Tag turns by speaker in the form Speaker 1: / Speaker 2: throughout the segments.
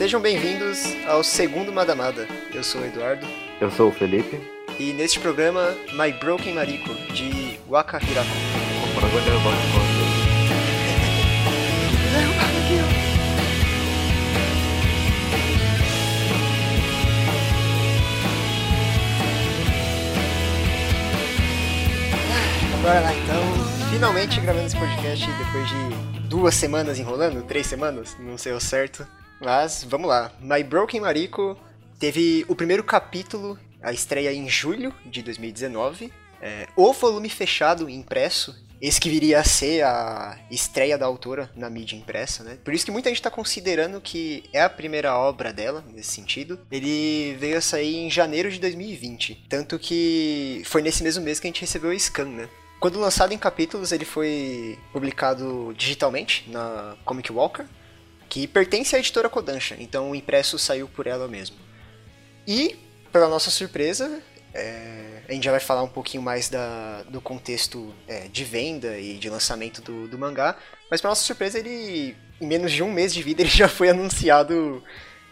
Speaker 1: Sejam bem-vindos ao segundo Madamada. Eu sou o Eduardo.
Speaker 2: Eu sou o Felipe.
Speaker 1: E neste programa, My Broken Mariko, de Waka Hirako. Bora lá então, finalmente gravando esse podcast depois de duas semanas enrolando, três semanas, não sei o certo. Mas vamos lá. My Broken Mariko teve o primeiro capítulo, a estreia em julho de 2019. É, o volume fechado impresso. Esse que viria a ser a estreia da autora na mídia impressa, né? Por isso que muita gente está considerando que é a primeira obra dela, nesse sentido. Ele veio a sair em janeiro de 2020. Tanto que foi nesse mesmo mês que a gente recebeu o scan, né? Quando lançado em capítulos, ele foi publicado digitalmente na Comic Walker, que pertence à editora Kodansha, então o impresso saiu por ela mesmo. E, pela nossa surpresa, é, a gente já vai falar um pouquinho mais da, do contexto é, de venda e de lançamento do, do mangá, mas para nossa surpresa, ele, em menos de um mês de vida, ele já foi anunciado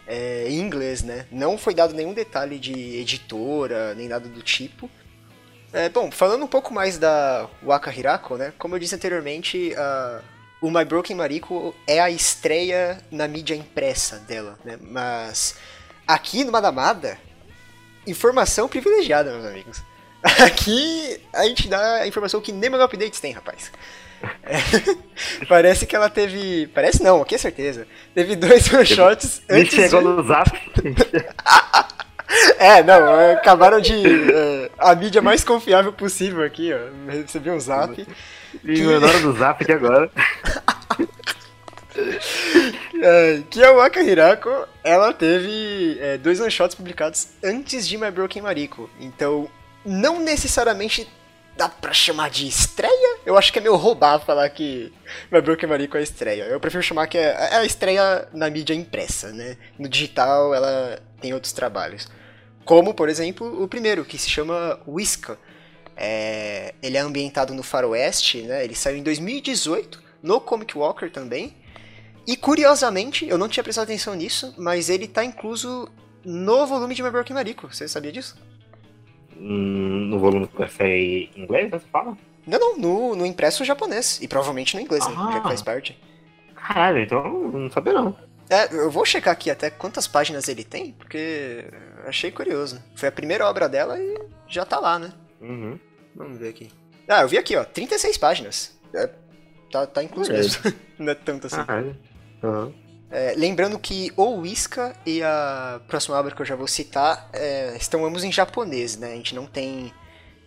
Speaker 1: é, em inglês, né? Não foi dado nenhum detalhe de editora, nem nada do tipo. É, bom, falando um pouco mais da Waka Hirako, né? Como eu disse anteriormente, a, o My Broken Mariko é a estreia na mídia impressa dela, né? Mas aqui no Madamada, informação privilegiada, meus amigos. Aqui a gente dá a informação que nem Manga Updates tem, rapaz. É, parece que ela teve. Parece não, aqui é certeza. Teve dois one-shots
Speaker 2: antes. Me chegou de... no zap.
Speaker 1: É, não, acabaram de. Uh, a mídia mais confiável possível aqui, ó. Recebi um zap.
Speaker 2: Me que... mandaram do zap de agora.
Speaker 1: é, que a Waka Hirako, ela teve é, dois one-shots publicados antes de My Broken Mariko. Então, não necessariamente dá pra chamar de estreia? Eu acho que é meio roubar falar que My Broken Mariko é estreia. Eu prefiro chamar que é, é a estreia na mídia impressa, né? No digital ela tem outros trabalhos. Como, por exemplo, o primeiro, que se chama Whiska. É, ele é ambientado no faroeste, né? Ele saiu em 2018, no Comic Walker também. E curiosamente, eu não tinha prestado atenção nisso, mas ele está incluso no volume de My Broken Mariko. Você sabia disso?
Speaker 2: Hum, no volume que em inglês, você fala?
Speaker 1: Não, não, no, no impresso japonês. E provavelmente no inglês, né? ah. né? Já que faz parte.
Speaker 2: Caralho, então não sabia não.
Speaker 1: É, eu vou checar aqui até quantas páginas ele tem, porque achei curioso. Foi a primeira obra dela e já tá lá, né?
Speaker 2: Uhum.
Speaker 1: Vamos ver aqui. Ah, eu vi aqui, ó, 36 páginas. É, tá, tá incluso é. mesmo. Não é tanto assim.
Speaker 2: Uhum.
Speaker 1: É, lembrando que o Iska e a próxima obra que eu já vou citar é, estão ambos em japonês, né? A gente não tem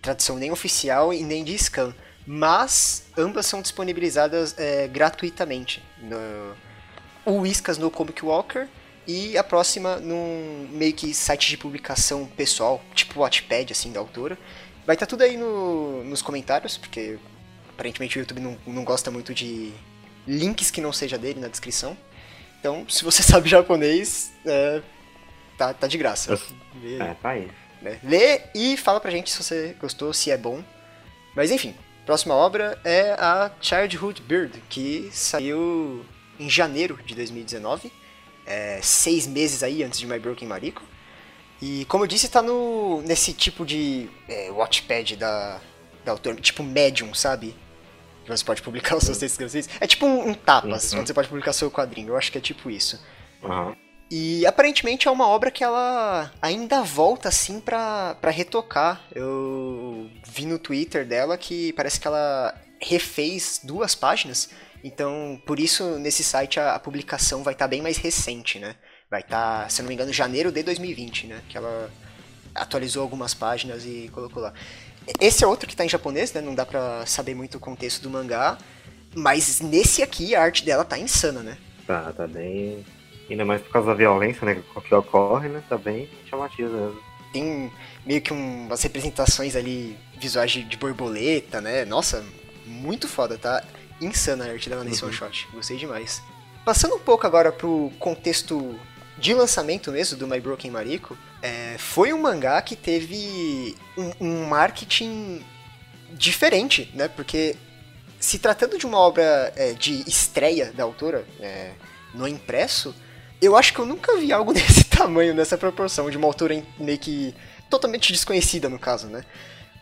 Speaker 1: tradução nem oficial e nem de scan. Mas ambas são disponibilizadas é, gratuitamente no, o Whiskas no Comic Walker e a próxima num meio que site de publicação pessoal, tipo o Wattpad, assim, da autora. Vai estar tá tudo aí no, nos comentários, porque aparentemente o YouTube não, não gosta muito de links que não seja dele na descrição. Então, se você sabe japonês, é, tá, tá de graça.
Speaker 2: Lê, é, tá aí.
Speaker 1: Né? Lê e fala pra gente se você gostou, se é bom. Mas enfim, próxima obra é a Childhood Bird, que saiu em janeiro de 2019, é, seis meses aí antes de My Broken Mariko. E como eu disse, está no, nesse tipo de é, watchpad da, da autora, tipo Medium, sabe? Que você pode publicar os seus textos gratuitos. É tipo um, um tapas, uhum. onde você pode publicar seu quadrinho. Eu acho que é tipo isso.
Speaker 2: Uhum.
Speaker 1: E aparentemente é uma obra que ela ainda volta assim pra, pra retocar. Eu vi no Twitter dela que parece que ela refez duas páginas então, por isso, nesse site a, a publicação vai estar tá bem mais recente, né? Vai estar, tá, se não me engano, janeiro de 2020, né? Que ela atualizou algumas páginas e colocou lá. Esse é outro que está em japonês, né? Não dá pra saber muito o contexto do mangá. Mas nesse aqui, a arte dela tá insana, né?
Speaker 2: Tá, tá bem... Ainda mais por causa da violência, né? Que ocorre, né? Tá bem chamativo mesmo.
Speaker 1: Tem meio que um, umas representações ali visuais de, de borboleta, né? Nossa, muito foda, tá? Insana a arte dela nesse uhum. one shot. Gostei demais. Passando um pouco agora pro contexto de lançamento mesmo do My Broken Mariko, é, foi um mangá que teve um, um, marketing diferente, né? Porque se tratando de uma obra é, de estreia da autora é, no impresso, eu acho que eu nunca vi algo desse tamanho, nessa proporção, de uma altura meio que totalmente desconhecida no caso, né?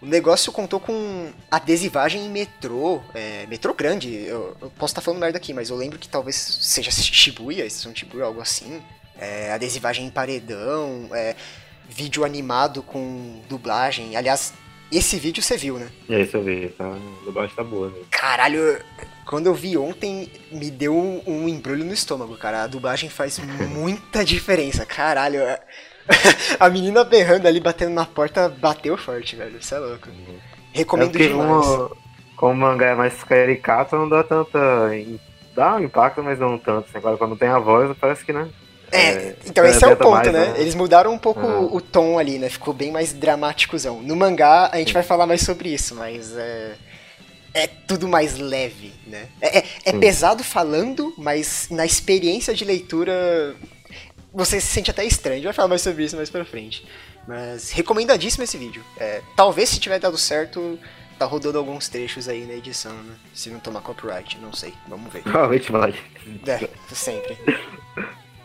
Speaker 1: O negócio contou com adesivagem em metrô, é, metrô grande. Eu, eu posso estar falando merda aqui, mas eu lembro que talvez seja Shibuya, estação Shibuya, algo assim. É, adesivagem em paredão, é, vídeo animado com dublagem. Aliás, esse vídeo você viu, né?
Speaker 2: Esse eu vi, tá? A dublagem tá boa, né?
Speaker 1: Caralho, quando eu vi ontem, me deu um, um embrulho no estômago, cara. A dublagem faz muita diferença, caralho. a menina berrando ali, batendo na porta, bateu forte, velho. Isso é louco. Uhum. Recomendo é demais.
Speaker 2: Como, como o mangá é mais caricato, não dá tanta. Dá um impacto, mas não tanto. Assim. Agora, quando tem a voz, parece que, né?
Speaker 1: É, é então esse é o ponto, mais, né? né? Eles mudaram um pouco uhum. o tom ali, né? Ficou bem mais dramáticozão. No mangá, a gente Sim. vai falar mais sobre isso, mas é. É tudo mais leve, né? É, é, é pesado falando, mas na experiência de leitura você se sente até estranho. A gente vai falar mais sobre isso mais pra frente. Mas recomendadíssimo esse vídeo. É, talvez se tiver dado certo, tá rodando alguns trechos aí na edição, né? Se não tomar copyright, não sei. Vamos ver.
Speaker 2: Provavelmente vai.
Speaker 1: É, sempre.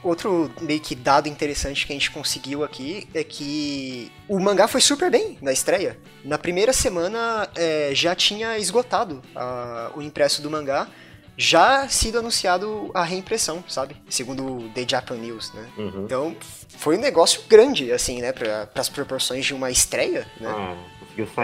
Speaker 1: Outro meio que dado interessante que a gente conseguiu aqui é que o mangá foi super bem na estreia. Na primeira semana é, já tinha esgotado a, o impresso do mangá já sido anunciado a reimpressão, sabe? Segundo o The Japan News, né? Uhum. Então, foi um negócio grande, assim, né? Para as proporções de uma estreia, né? Ah,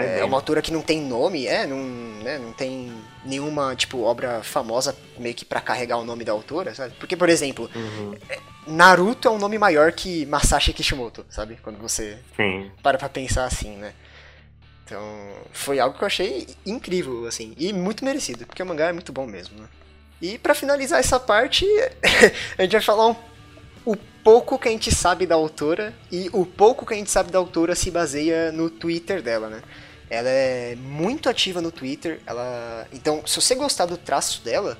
Speaker 1: é, é uma autora que não tem nome, é, não, né, não tem nenhuma, tipo, obra famosa meio que para carregar o nome da autora, sabe? Porque, por exemplo, uhum. É, Naruto é um nome maior que Masashi Kishimoto, sabe? Quando você Sim. para pra pensar assim, né? Então, foi algo que eu achei incrível, assim, e muito merecido, porque o mangá é muito bom mesmo, né? E para finalizar essa parte, a gente vai falar um, o pouco que a gente sabe da autora e o pouco que a gente sabe da autora se baseia no Twitter dela, né? Ela é muito ativa no Twitter, ela... Então, se você gostar do traço dela,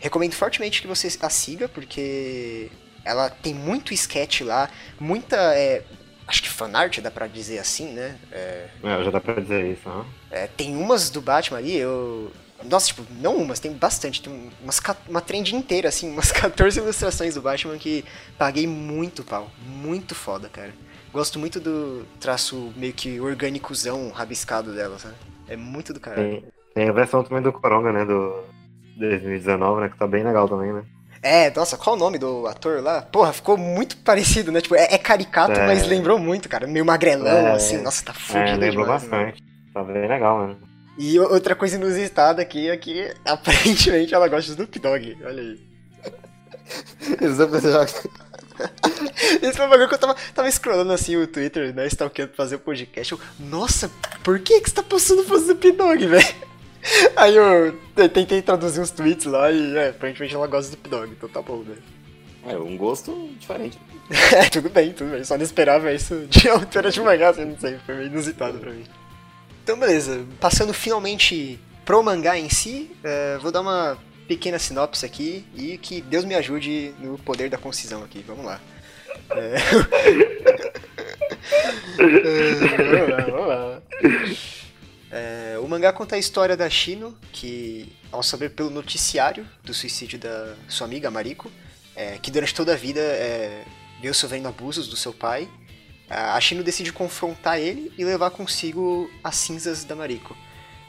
Speaker 1: recomendo fortemente que você a siga, porque ela tem muito sketch lá, muita... É... Acho que fanart, dá pra dizer assim, né?
Speaker 2: É, é já dá pra dizer isso, né?
Speaker 1: É, tem umas do Batman ali, eu, nossa, tipo, não umas, tem bastante. Tem umas, uma trend inteira, assim, umas 14 ilustrações do Batman que paguei muito pau. Muito foda, cara. Gosto muito do traço meio que orgânicozão, rabiscado dela, sabe? É muito do cara.
Speaker 2: Tem, tem a versão também do Coronga, né? Do 2019, né? Que tá bem legal também, né?
Speaker 1: É, nossa, qual o nome do ator lá? Porra, ficou muito parecido, né? Tipo, é, é caricato, é... mas lembrou muito, cara. Meio magrelão, é... assim. Nossa, tá fudido
Speaker 2: É, lembrou demais, bastante. Né? Tá bem legal, mano.
Speaker 1: E outra coisa inusitada aqui é que aparentemente ela gosta do Snoop Dogg. Olha aí. Esse foi um bagulho que eu tava, tava scrollando assim o Twitter, né? Stalkeando pra fazer o podcast. Eu, Nossa, por que, que você tá postando pro Snoop Dogg, velho? Aí eu tentei traduzir uns tweets lá e é, aparentemente ela gosta do Snoop Dogg, então tá bom,
Speaker 3: velho. É, um gosto diferente.
Speaker 1: é, tudo bem, tudo bem. Só não esperava isso de altura de mangá, assim, não sei. Foi meio inusitado pra mim. Então, beleza. Passando finalmente pro mangá em si, uh, vou dar uma pequena sinopse aqui e que Deus me ajude no poder da concisão aqui. Vamos lá. Vamos lá, vamos lá. É, o mangá conta a história da Shino, que, ao saber pelo noticiário do suicídio da sua amiga Mariko, é, que durante toda a vida é, veio sofrendo abusos do seu pai, a Shino decide confrontar ele e levar consigo as cinzas da Mariko.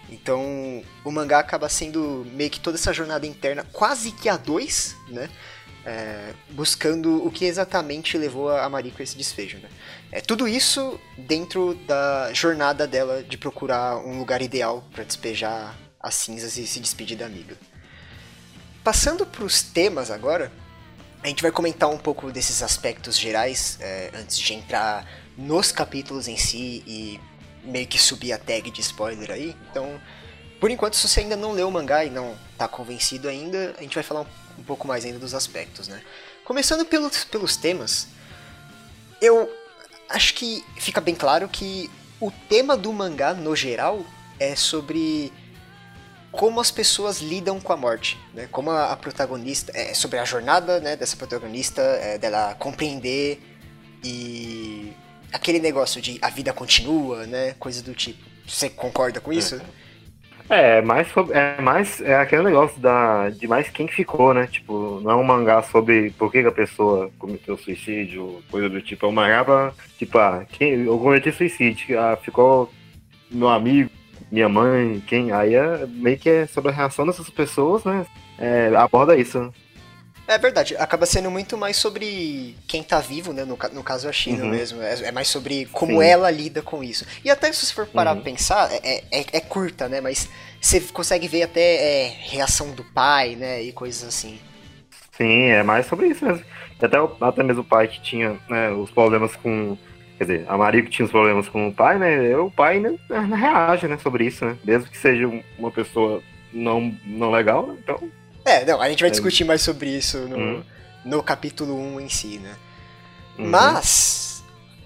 Speaker 1: Então, o mangá acaba sendo meio que toda essa jornada interna, quase que a dois, né? É, buscando o que exatamente levou a Mariko a esse desfecho, né? É, tudo isso dentro da jornada dela de procurar um lugar ideal para despejar as cinzas e se despedir da amiga. Passando para os temas agora, a gente vai comentar um pouco desses aspectos gerais é, antes de entrar nos capítulos em si e meio que subir a tag de spoiler aí. Então, por enquanto, se você ainda não leu o mangá e não está convencido ainda, a gente vai falar um, pouco mais ainda dos aspectos, né? Começando pelos, pelos temas, eu acho que fica bem claro que o tema do mangá, no geral, é sobre como as pessoas lidam com a morte, né? Como a, a protagonista é sobre a jornada, né, dessa protagonista, é, dela compreender e aquele negócio de a vida continua, né, coisa do tipo. Você concorda com isso?
Speaker 2: É, mais sobre, é mais é aquele negócio da, de mais quem ficou, né? Tipo, não é um mangá sobre por que, que a pessoa cometeu suicídio, coisa do tipo. É um mangá pra, tipo, ah, quem, eu cometi suicídio, ah, ficou meu amigo, minha mãe, quem. Aí é meio que é sobre a reação dessas pessoas, né? É, aborda isso.
Speaker 1: É verdade, acaba sendo muito mais sobre quem tá vivo, né? No, no caso a China uhum. mesmo. É, é, mais sobre como Sim. ela lida com isso. E até se você for parar uhum. pra pensar, é, é, é, curta, né? Mas você consegue ver até é, reação do pai, né? E coisas assim.
Speaker 2: Sim, é mais sobre isso mesmo. Até, até mesmo o pai que tinha né, os problemas com. Quer dizer, a Maria que tinha os problemas com o pai, né? O pai né, reage né, sobre isso, né? Mesmo que seja uma pessoa não, não legal, né? Então
Speaker 1: é, não, a gente vai é. discutir mais sobre isso no, uhum. no capítulo 1 em si, né? Uhum. Mas,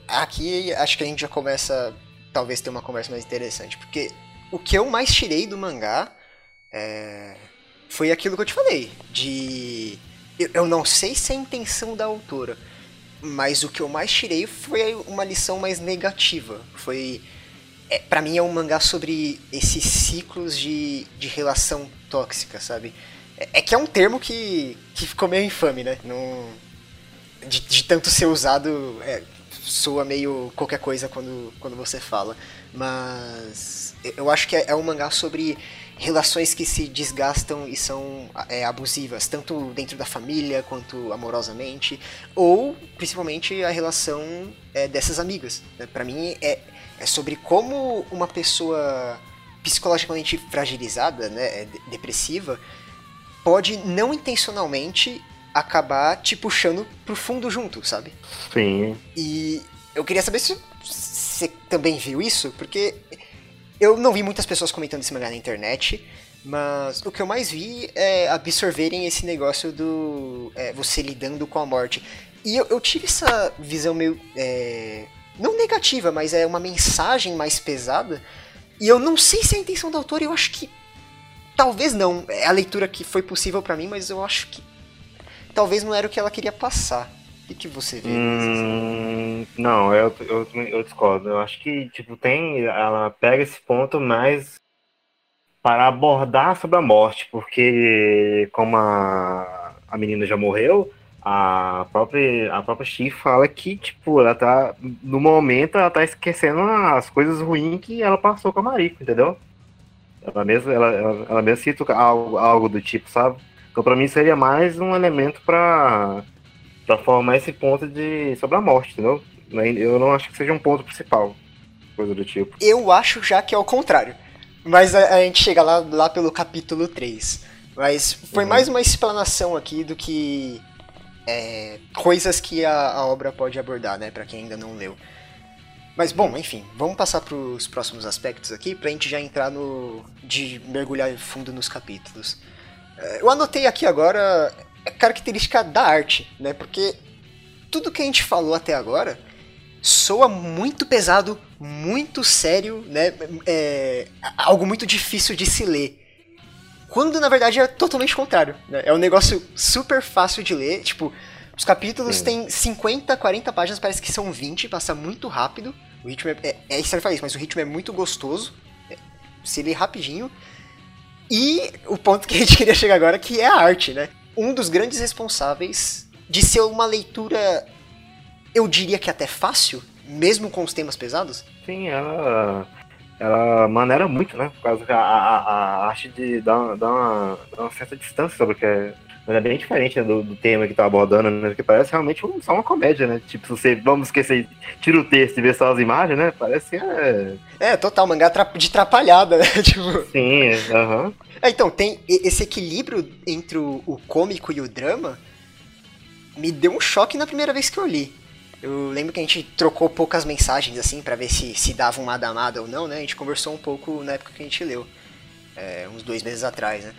Speaker 1: aqui acho que a gente já começa, talvez, ter uma conversa mais interessante, porque o que eu mais tirei do mangá é, foi aquilo que eu te falei, de... Eu, eu não sei se é a intenção da autora, mas o que eu mais tirei foi uma lição mais negativa. Foi. É, para mim é um mangá sobre esses ciclos de, de relação tóxica, sabe? É, que é um termo que, que ficou meio infame, né? Não, de, de tanto ser usado, é, soa meio qualquer coisa quando, quando você fala. Mas eu acho que é, é um mangá sobre relações que se desgastam e são é, abusivas, tanto dentro da família quanto amorosamente, ou principalmente a relação é, dessas amigas. Né? Para mim é, é sobre como uma pessoa psicologicamente fragilizada, né, é, depressiva, pode não intencionalmente acabar te puxando pro fundo junto, sabe?
Speaker 2: Sim.
Speaker 1: E eu queria saber se você também viu isso, porque eu não vi muitas pessoas comentando esse mangá na internet, mas o que eu mais vi é absorverem esse negócio do é, você lidando com a morte. E eu, eu tive essa visão meio. É, não negativa, mas é uma mensagem mais pesada. E eu não sei se é a intenção do autor, eu acho que Talvez não. É a leitura que foi possível para mim, mas eu acho que talvez não era o que ela queria passar. O que você vê?
Speaker 2: Hum, não, eu, eu, eu, discordo. Eu acho que, tipo, tem. Ela pega esse ponto mais para abordar sobre a morte, porque como a, a menina já morreu, a própria, a própria Chi fala que, tipo, ela tá. No momento ela tá esquecendo as coisas ruins que ela passou com a Mariko, entendeu? Ela mesma, ela, ela, ela mesma cita algo, algo do tipo, sabe? Então para mim seria mais um elemento para para formar esse ponto de sobre a morte, entendeu? Eu não acho que seja um ponto principal, coisa do tipo.
Speaker 1: Eu acho já que é o contrário. Mas a, a gente chega lá, lá pelo capítulo 3. Mas foi uhum. mais uma explanação aqui do que é, coisas que a, a obra pode abordar, né, para quem ainda não leu. Mas bom, enfim, vamos passar para os próximos aspectos aqui para a gente já entrar no de mergulhar fundo nos capítulos. É, eu anotei aqui agora a característica da arte, né? Porque tudo que a gente falou até agora soa muito pesado, muito sério, né? É algo muito difícil de se ler. Quando na verdade é totalmente contrário. Né? É um negócio super fácil de ler. Tipo, os capítulos Sim. têm 50, 40 páginas, parece que são 20, passa muito rápido. O ritmo é, é, é estranho falar isso, mas o ritmo é muito gostoso. É, se lê rapidinho. E o ponto que a gente queria chegar agora, que é a arte, né? Um dos grandes responsáveis de ser uma leitura, eu diria que até fácil, mesmo com os temas pesados.
Speaker 2: Sim, ela, ela maneira muito, né? Por causa que a, a, a arte de dar, dar, uma, dar uma certa distância sobre o que é mas é bem diferente né, do, do, tema que tá abordando, né? Porque parece realmente um, só uma comédia, né? Tipo, se você, vamos esquecer, tira o texto e vê só as imagens, né? Parece que é...
Speaker 1: É, total, mangá de trapalhada, né? tipo...
Speaker 2: Sim, aham. Uhum.
Speaker 1: É, então, tem esse equilíbrio entre o, o cômico e o drama me deu um choque na primeira vez que eu li. Eu lembro que a gente trocou poucas mensagens, assim, para ver se, se dava uma damada ou não, né? A gente conversou um pouco na época que a gente leu. É, uns dois meses atrás, né?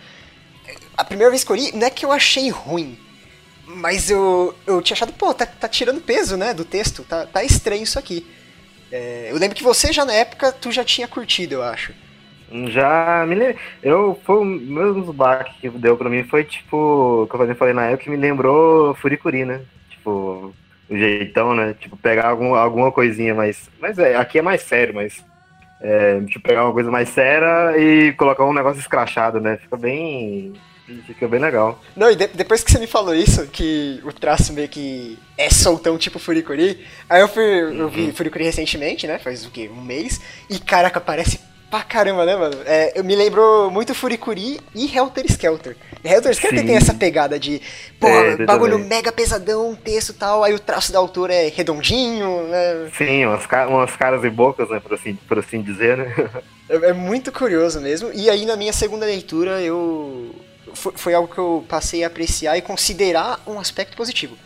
Speaker 1: A primeira vez que eu li, não é que eu achei ruim, mas eu, eu tinha achado, pô, tá, tá tirando peso, né, do texto, tá, tá estranho isso aqui. É, eu lembro que você já na época, tu já tinha curtido, eu acho.
Speaker 2: Já me lembro. Eu, foi o mesmo baque que deu pra mim, foi tipo, que eu falei na época, que me lembrou Furikuri, né? Tipo, o jeitão, né? Tipo, pegar algum, alguma coisinha, mas. Mas é, aqui é mais sério, mas é, tipo, pegar uma coisa mais séria e colocar um negócio escrachado, né? Fica bem. Fica bem legal.
Speaker 1: Não, e de- depois que você me falou isso, que o traço meio que é soltão tipo Furikuri, aí eu, fui, eu vi Furikuri recentemente, né? Faz o quê? Um mês. E caraca, parece pra caramba, né, mano? É, eu me lembrou muito Furikuri e Helter Skelter. Helter Skelter
Speaker 2: Sim.
Speaker 1: tem essa pegada de, pô,
Speaker 2: É,
Speaker 1: bagulho
Speaker 2: também.
Speaker 1: mega pesadão, texto e tal, aí o traço da autora é redondinho, né?
Speaker 2: Sim, umas, umas caras e bocas, né? Por assim, por assim dizer, né?
Speaker 1: É, é muito curioso mesmo. E aí na minha segunda leitura eu foi, algo que eu passei a apreciar e considerar um aspecto positivo.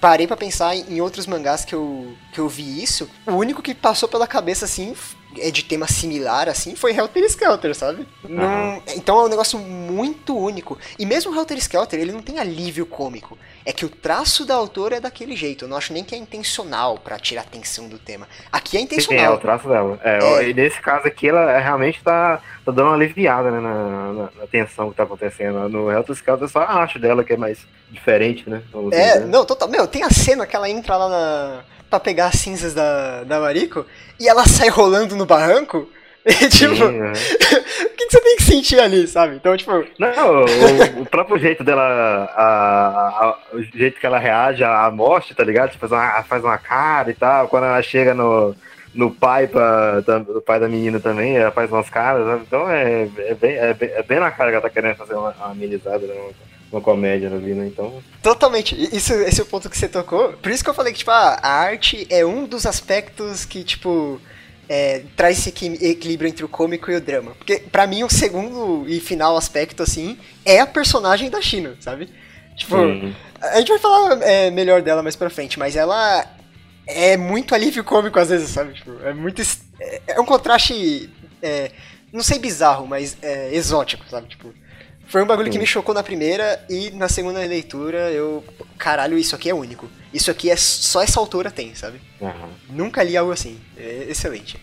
Speaker 1: Parei pra pensar em outros mangás que eu, que eu vi isso. O único que passou pela cabeça assim é de tema similar assim foi Helter Skelter, sabe? Não- então é um negócio muito único. E mesmo Helter Skelter, ele não tem alívio cômico. É que o traço da autora é daquele jeito. Eu não acho nem que é intencional pra tirar atenção do tema. Aqui é
Speaker 2: Sim, é
Speaker 1: intencional.
Speaker 2: o traço dela. É,
Speaker 1: É.
Speaker 2: E nesse caso aqui, ela realmente tá, tá dando uma aliviada né, na, na, na tensão que tá acontecendo. No Helter Skelter eu só acho dela que é mais diferente, né?
Speaker 1: É,
Speaker 2: dizer.
Speaker 1: não, total. Meu, tem a cena que ela entra lá na. Pra pegar as cinzas da, da Mariko e ela sai rolando no barranco. E, tipo,
Speaker 2: Sim, é.
Speaker 1: o que, que você tem que sentir ali, sabe? Então, tipo,
Speaker 2: Não, o, o próprio jeito dela, a- a- o jeito que ela reage à morte, tá ligado? Tipo, faz uma, faz uma cara e tal. Quando ela chega no, no pai pra, da, do pai da menina também, ela faz umas caras, sabe? Então é, é, bem, é, bem, é bem na cara que ela tá querendo fazer uma, uma amenizada, né? Uma, comédia ali, né? Então,
Speaker 1: totalmente. Isso, esse é o ponto que você tocou. Por isso que eu falei que, tipo, ah, a arte é um dos aspectos que, tipo. é, traz esse equi- equilíbrio entre o cômico e o drama. Porque, pra mim, o segundo e final aspecto, assim, é a personagem da China, sabe? Tipo. A gente vai falar é, melhor dela mais pra frente, mas ela é muito alívio cômico às vezes, sabe? Tipo, é muito. É, é um contraste. é, não sei bizarro, mas é, exótico, sabe? Tipo. Foi um bagulho que
Speaker 2: Sim.
Speaker 1: me chocou na primeira e na segunda leitura eu. Caralho, isso aqui é único. Isso aqui é só essa autora tem, sabe?
Speaker 2: Aham.
Speaker 1: Nunca li algo assim. É excelente.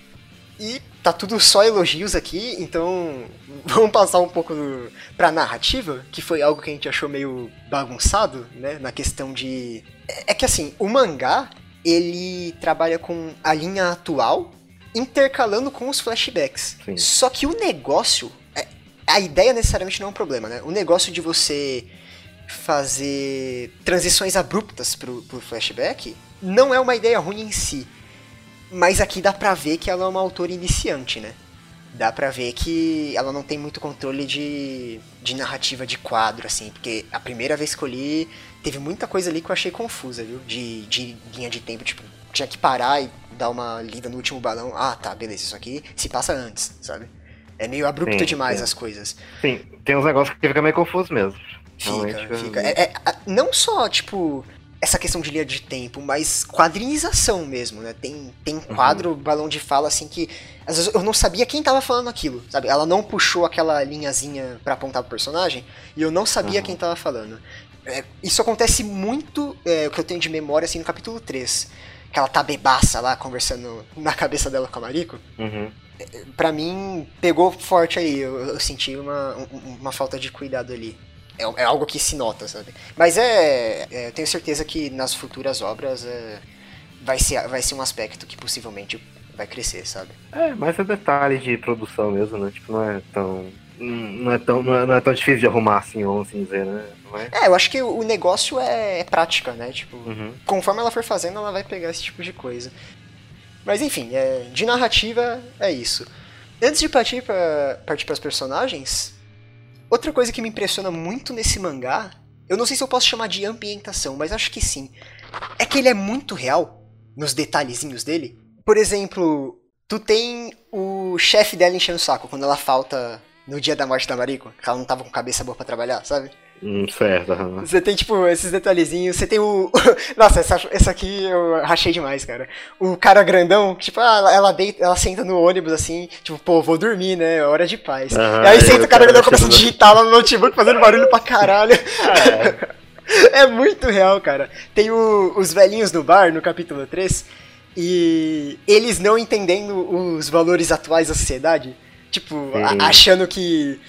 Speaker 1: E tá tudo só elogios aqui, então vamos passar um pouco do, pra narrativa, que foi algo que a gente achou meio bagunçado, né? Na questão de. É é que assim, o mangá, ele trabalha com a linha atual, intercalando com os flashbacks.
Speaker 2: Sim.
Speaker 1: Só que o negócio. A ideia necessariamente não é um problema, né? O negócio de você fazer transições abruptas pro, pro flashback não é uma ideia ruim em si. Mas aqui dá pra ver que ela é uma autora iniciante, né? Dá pra ver que ela não tem muito controle de, de narrativa de quadro, assim. Porque a primeira vez que eu li, teve muita coisa ali que eu achei confusa, viu? De, de linha de tempo, tipo, tinha que parar e dar uma lida no último balão. Ah, tá, beleza, isso aqui se passa antes, sabe? É meio abrupto
Speaker 2: Sim,
Speaker 1: demais
Speaker 2: sim.
Speaker 1: as coisas.
Speaker 2: Sim, tem uns negócios que fica meio confuso mesmo.
Speaker 1: Fica, fica. É, é, não só, tipo, essa questão de linha de tempo, mas quadrinização mesmo, né? Tem, tem quadro, balão de fala, assim, que às vezes eu não sabia quem tava falando aquilo, sabe? Ela não puxou aquela linhazinha pra apontar pro personagem e eu não sabia
Speaker 2: Uhum.
Speaker 1: quem tava falando. É, isso acontece muito, é, o que eu tenho de memória, assim, no capítulo 3. Que ela tá bebaça lá, conversando na cabeça dela com a Mariko
Speaker 2: Uhum.
Speaker 1: Pra mim, pegou forte aí. Eu, eu senti uma, um- uma falta de cuidado ali. É, é algo que se nota, sabe? Mas é, é, Eu tenho certeza que nas futuras obras é, vai, ser, vai ser um aspecto que possivelmente vai crescer, sabe?
Speaker 2: É, mas é detalhe de produção mesmo, né? Tipo, não é tão. Não é tão, não é, não é tão difícil de arrumar assim, vamos assim dizer, né? É?
Speaker 1: É, eu acho que o o negócio é, é prática, né? Tipo,
Speaker 2: Uhum.
Speaker 1: conforme ela for fazendo, ela vai pegar esse tipo de coisa. Mas enfim, é, de narrativa é isso. Antes de partir para partir para os personagens, outra coisa que me impressiona muito nesse mangá, eu não sei se eu posso chamar de ambientação, mas acho que sim. É que ele é muito real nos detalhezinhos dele. Por exemplo, tu tem o chefe dela enchendo o saco quando ela falta no dia da morte da Mariko, que ela não tava com cabeça boa pra trabalhar, sabe?
Speaker 2: Hum, certo. aham.
Speaker 1: Você tem, tipo, esses detalhezinhos. Você tem o. Nossa, essa, essa aqui eu rachei demais, cara. O cara grandão, tipo, ah, ela, ela deita, ela senta no ônibus assim, tipo, pô, vou dormir, né? Hora de paz.
Speaker 2: Aham,
Speaker 1: e aí senta
Speaker 2: o
Speaker 1: cara grandão começa a digitar lá no notebook, fazendo barulho pra caralho.
Speaker 2: É,
Speaker 1: É muito real, cara. Tem o- os velhinhos no bar, no capítulo 3, e eles não entendendo os valores atuais da sociedade. Tipo, a- achando que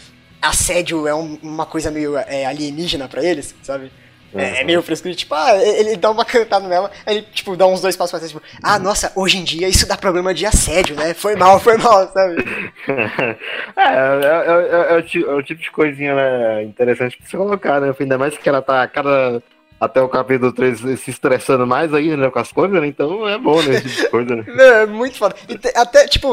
Speaker 1: assédio é um- uma coisa meio é, alienígena pra eles, sabe? É, é meio frescuro, tipo, ah, ele dá uma cantada nela, aí ele, tipo, dá uns dois passos pra trás, tipo, ah, nossa, hoje em dia isso dá problema de assédio, né? Foi mal, foi mal, sabe?
Speaker 2: é, é, é, é, o tipo, é de coisinha né, interessante pra você colocar, né? Ainda mais que ela tá cada até o capítulo 3 se estressando mais aí, né, com as coisas, né? Então é bom, né, esse tipo de coisa, né?
Speaker 1: É, muito foda. E te, até, tipo,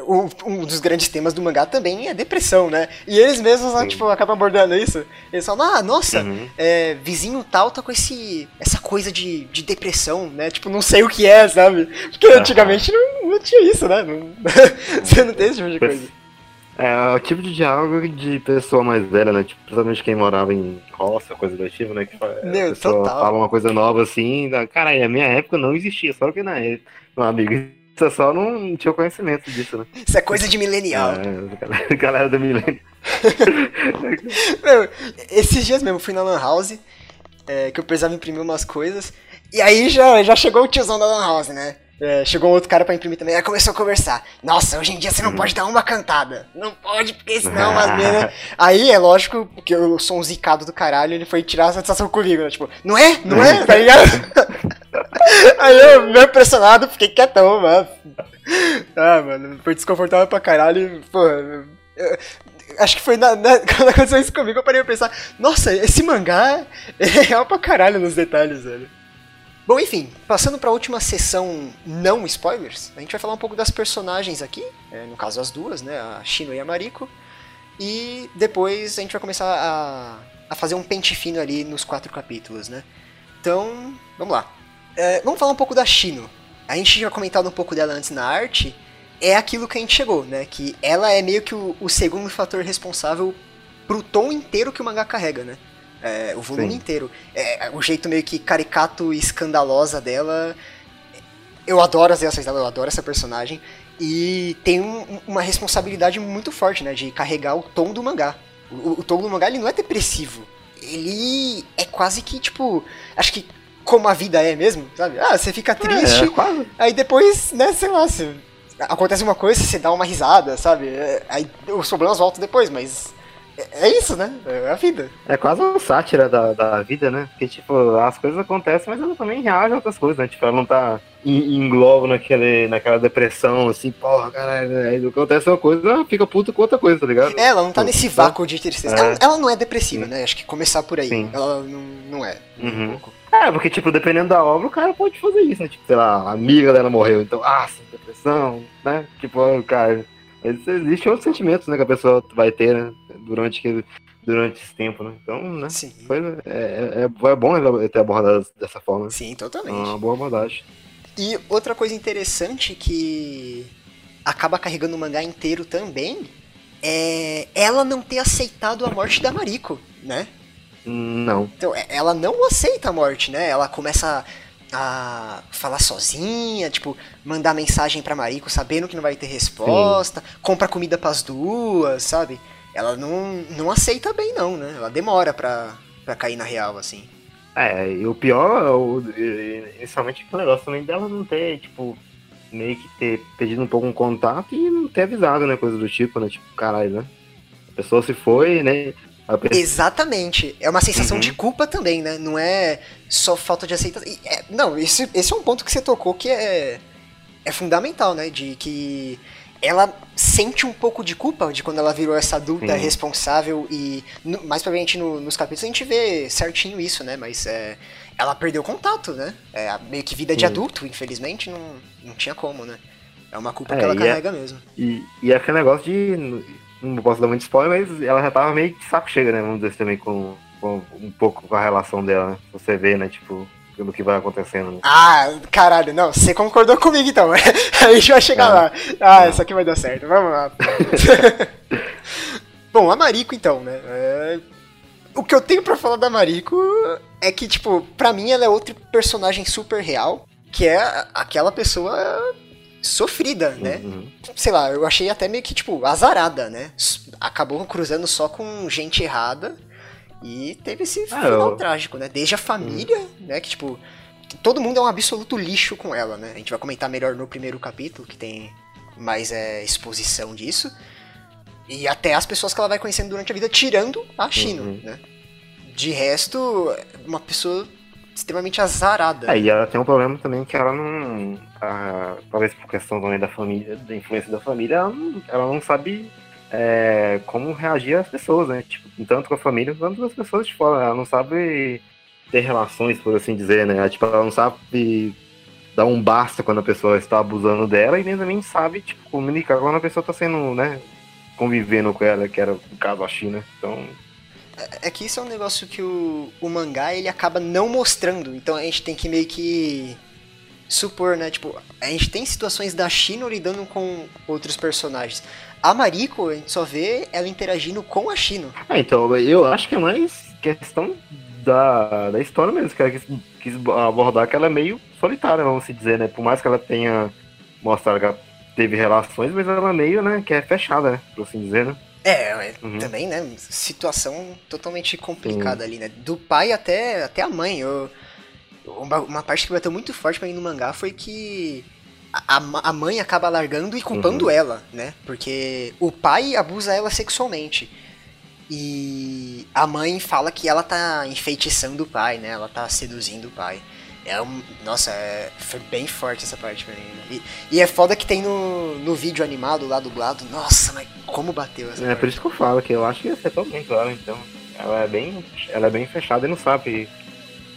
Speaker 1: o, um dos grandes temas do mangá também é depressão, né? E eles mesmos, né, tipo, acabam abordando isso. Eles falam, ah, nossa, uhum. é, vizinho tal tá com esse, essa coisa de, de depressão, né? Tipo, não sei o que é, sabe? Porque antigamente não, não tinha isso, né? Não, você não tem esse tipo de coisa.
Speaker 2: É, o tipo de diálogo de pessoa mais velha, né? Tipo, principalmente quem morava em roça, coisa do tipo, né? Que Meu, a pessoa total. fala uma coisa nova assim, da, cara, na minha época não existia, só que na época, meu amigo, você só não tinha conhecimento disso, né?
Speaker 1: Isso é coisa de milenial.
Speaker 2: É, galera do milênio.
Speaker 1: Meu, esses dias mesmo, fui na Lan House, é, que eu precisava imprimir umas coisas, e aí já, já chegou o tiozão da Lan House, né? É, chegou outro cara pra imprimir também, aí começou a conversar. Nossa, hoje em dia você não pode dar uma cantada. Não pode, porque senão as meninas. Aí é lógico, porque eu sou um zicado do caralho, ele foi tirar a satisfação comigo, né? Tipo, não é? Não é? Tá ligado? aí eu, meio impressionado, fiquei quietão, mano. Ah, mano, foi desconfortável pra caralho. Pô, eu, acho que foi na, na, quando aconteceu isso comigo, eu parei pra pensar, nossa, esse mangá é real pra caralho nos detalhes, velho. Bom, enfim, passando para a última sessão não spoilers, a gente vai falar um pouco das personagens aqui, é, no caso as duas, né, a Shino e a Mariko, e depois a gente vai começar a, a fazer um pente fino ali nos quatro capítulos, né. Então, vamos lá. É, vamos falar um pouco da Shino. A gente já comentado um pouco dela antes na arte, é aquilo que a gente chegou, né, que ela é meio que o, o segundo fator responsável pro tom inteiro que o mangá carrega, né. É, o volume Sim. inteiro. É, o jeito meio que caricato e escandalosa dela. Eu adoro as reações dela, eu adoro essa personagem. E tem um, uma responsabilidade muito forte, né? De carregar o tom do mangá. O, o, tom do mangá ele não é depressivo. Ele é quase que, tipo. Acho que como a vida é mesmo, sabe? Ah, você fica triste. É, aí depois, né, sei lá, você, acontece uma coisa, você dá uma risada, sabe? É, aí os problemas voltam depois, mas é isso, né? É a vida.
Speaker 2: É quase uma sátira da, da vida, né? Porque, tipo, as coisas acontecem, mas ela também reage a outras coisas, né? Tipo, ela não tá em, globo naquele, naquela depressão, assim, porra, caralho, aí acontece uma coisa, ela fica puta com outra coisa, tá ligado?
Speaker 1: É, ela não tá nesse vácuo de tristeza. É. Ela, ela, não é depressiva, Sim. né? Acho que começar por aí. Sim. Ela não, não é.
Speaker 2: Uhum. Um é, porque, tipo, dependendo da obra, o cara pode fazer isso, né? Tipo, sei lá, a amiga dela morreu, então, ah, sim, depressão, né? Tipo, o cara Existem outros sentimentos, né, que a pessoa vai ter, né, durante, durante esse tempo, né? Então, né? Sim. Foi, é, é, é bom ter abordado dessa forma.
Speaker 1: Sim, totalmente.
Speaker 2: É uma boa abordagem.
Speaker 1: E outra coisa interessante que acaba carregando o mangá inteiro também é ela não ter aceitado a morte da Mariko, né?
Speaker 2: Não.
Speaker 1: Então, é, ela não aceita a morte, né? Ela começa a falar sozinha, tipo, mandar mensagem pra Mariko sabendo que não vai ter resposta, Sim. compra comida pras duas, sabe? Ela não, não aceita bem, não, né? Ela demora pra, pra cair na real, assim.
Speaker 2: É, e o pior, o, inicialmente o negócio também dela não ter, tipo, meio que ter pedido um pouco um contato e não ter avisado, né? Coisa do tipo, né? Tipo, caralho, né? A pessoa se foi, né?
Speaker 1: Exatamente. É uma sensação uhum. de culpa também, né? Não é só falta de aceitação. É, não, esse, esse é um ponto que você tocou que é, é fundamental, né? De que ela sente um pouco de culpa de quando ela virou essa adulta Sim. responsável e no, mais pra frente no, nos capítulos a gente vê certinho isso, né? Mas é, ela perdeu contato, né? É, meio que vida de adulto, infelizmente, não, não tinha como, né? É uma culpa é, que ela é carrega
Speaker 2: é,
Speaker 1: mesmo.
Speaker 2: E, e é aquele negócio de não posso dar muito spoiler, mas ela já tava meio de saco chega, né? Vamos dizer assim, também com, com um pouco com a relação dela, né? Você vê, né, tipo, pelo que vai acontecendo. Né?
Speaker 1: Ah, caralho, não, você concordou comigo então. a gente vai chegar é. lá. Ah, é. isso aqui vai dar certo, vamos lá. Bom, a Mariko então, né? É... O que eu tenho para falar da Mariko é que, tipo, pra mim ela é outro personagem super real, que é aquela pessoa sofrida, né? Uhum. Sei lá, eu achei até meio que, tipo, azarada, né? Acabou cruzando só com gente errada e teve esse ah, final eu... trágico, né? Desde a família, uhum. né? Que, tipo, todo mundo é um absoluto lixo com ela, né? A gente vai comentar melhor no primeiro capítulo, que tem mais é, exposição disso. E até as pessoas que ela vai conhecendo durante a vida, tirando a Shino, uhum. né? de resto, uma pessoa extremamente azarada.
Speaker 2: É, e ela tem um problema também que ela não. a- talvez por questão também da família, da influência da família, ela não, ela não sabe é, como reagir às pessoas, né? Tipo, tanto com a família quanto com as pessoas de fora. Ela não sabe ter relações, por assim dizer, né? Tipo, ela não sabe dar um basta quando a pessoa está abusando dela e nem também sabe, tipo, comunicar quando a pessoa está sendo, né? Convivendo com ela, que era o caso a China. Então,
Speaker 1: É que isso é um negócio que o, o mangá ele acaba não mostrando. Então a gente tem que meio que supor, né? Tipo, a gente tem situações da Shino lidando com outros personagens. A Mariko, a gente só vê ela interagindo com a Shino.
Speaker 2: Ah, então, eu acho que é mais questão da, da história mesmo, que ela quis, quis abordar que ela é meio solitária, vamos se dizer, né? Por mais que ela tenha mostrado que ela teve relações, mas ela é meio, né, que é fechada, né? Por assim dizer, né?
Speaker 1: É,
Speaker 2: Uhum.
Speaker 1: também, né? Situação totalmente complicada ali, né? Do pai até, até a mãe. Eu, uma, uma parte que bateu muito forte pra mim no mangá foi que a, a mãe acaba largando e culpando
Speaker 2: Uhum.
Speaker 1: ela, né? Porque o pai abusa ela sexualmente. E a mãe fala que ela tá enfeitiçando o pai, né? Ela tá seduzindo o pai. É um, nossa, é- foi bem forte essa parte pra mim. né? E, e é foda que tem no, no vídeo animado lá dublado. Nossa, mas como bateu essa
Speaker 2: É
Speaker 1: parte.
Speaker 2: por isso que eu falo, que eu acho que acertou bem, claro, então. Ela é bem, ela é bem fechada e não sabe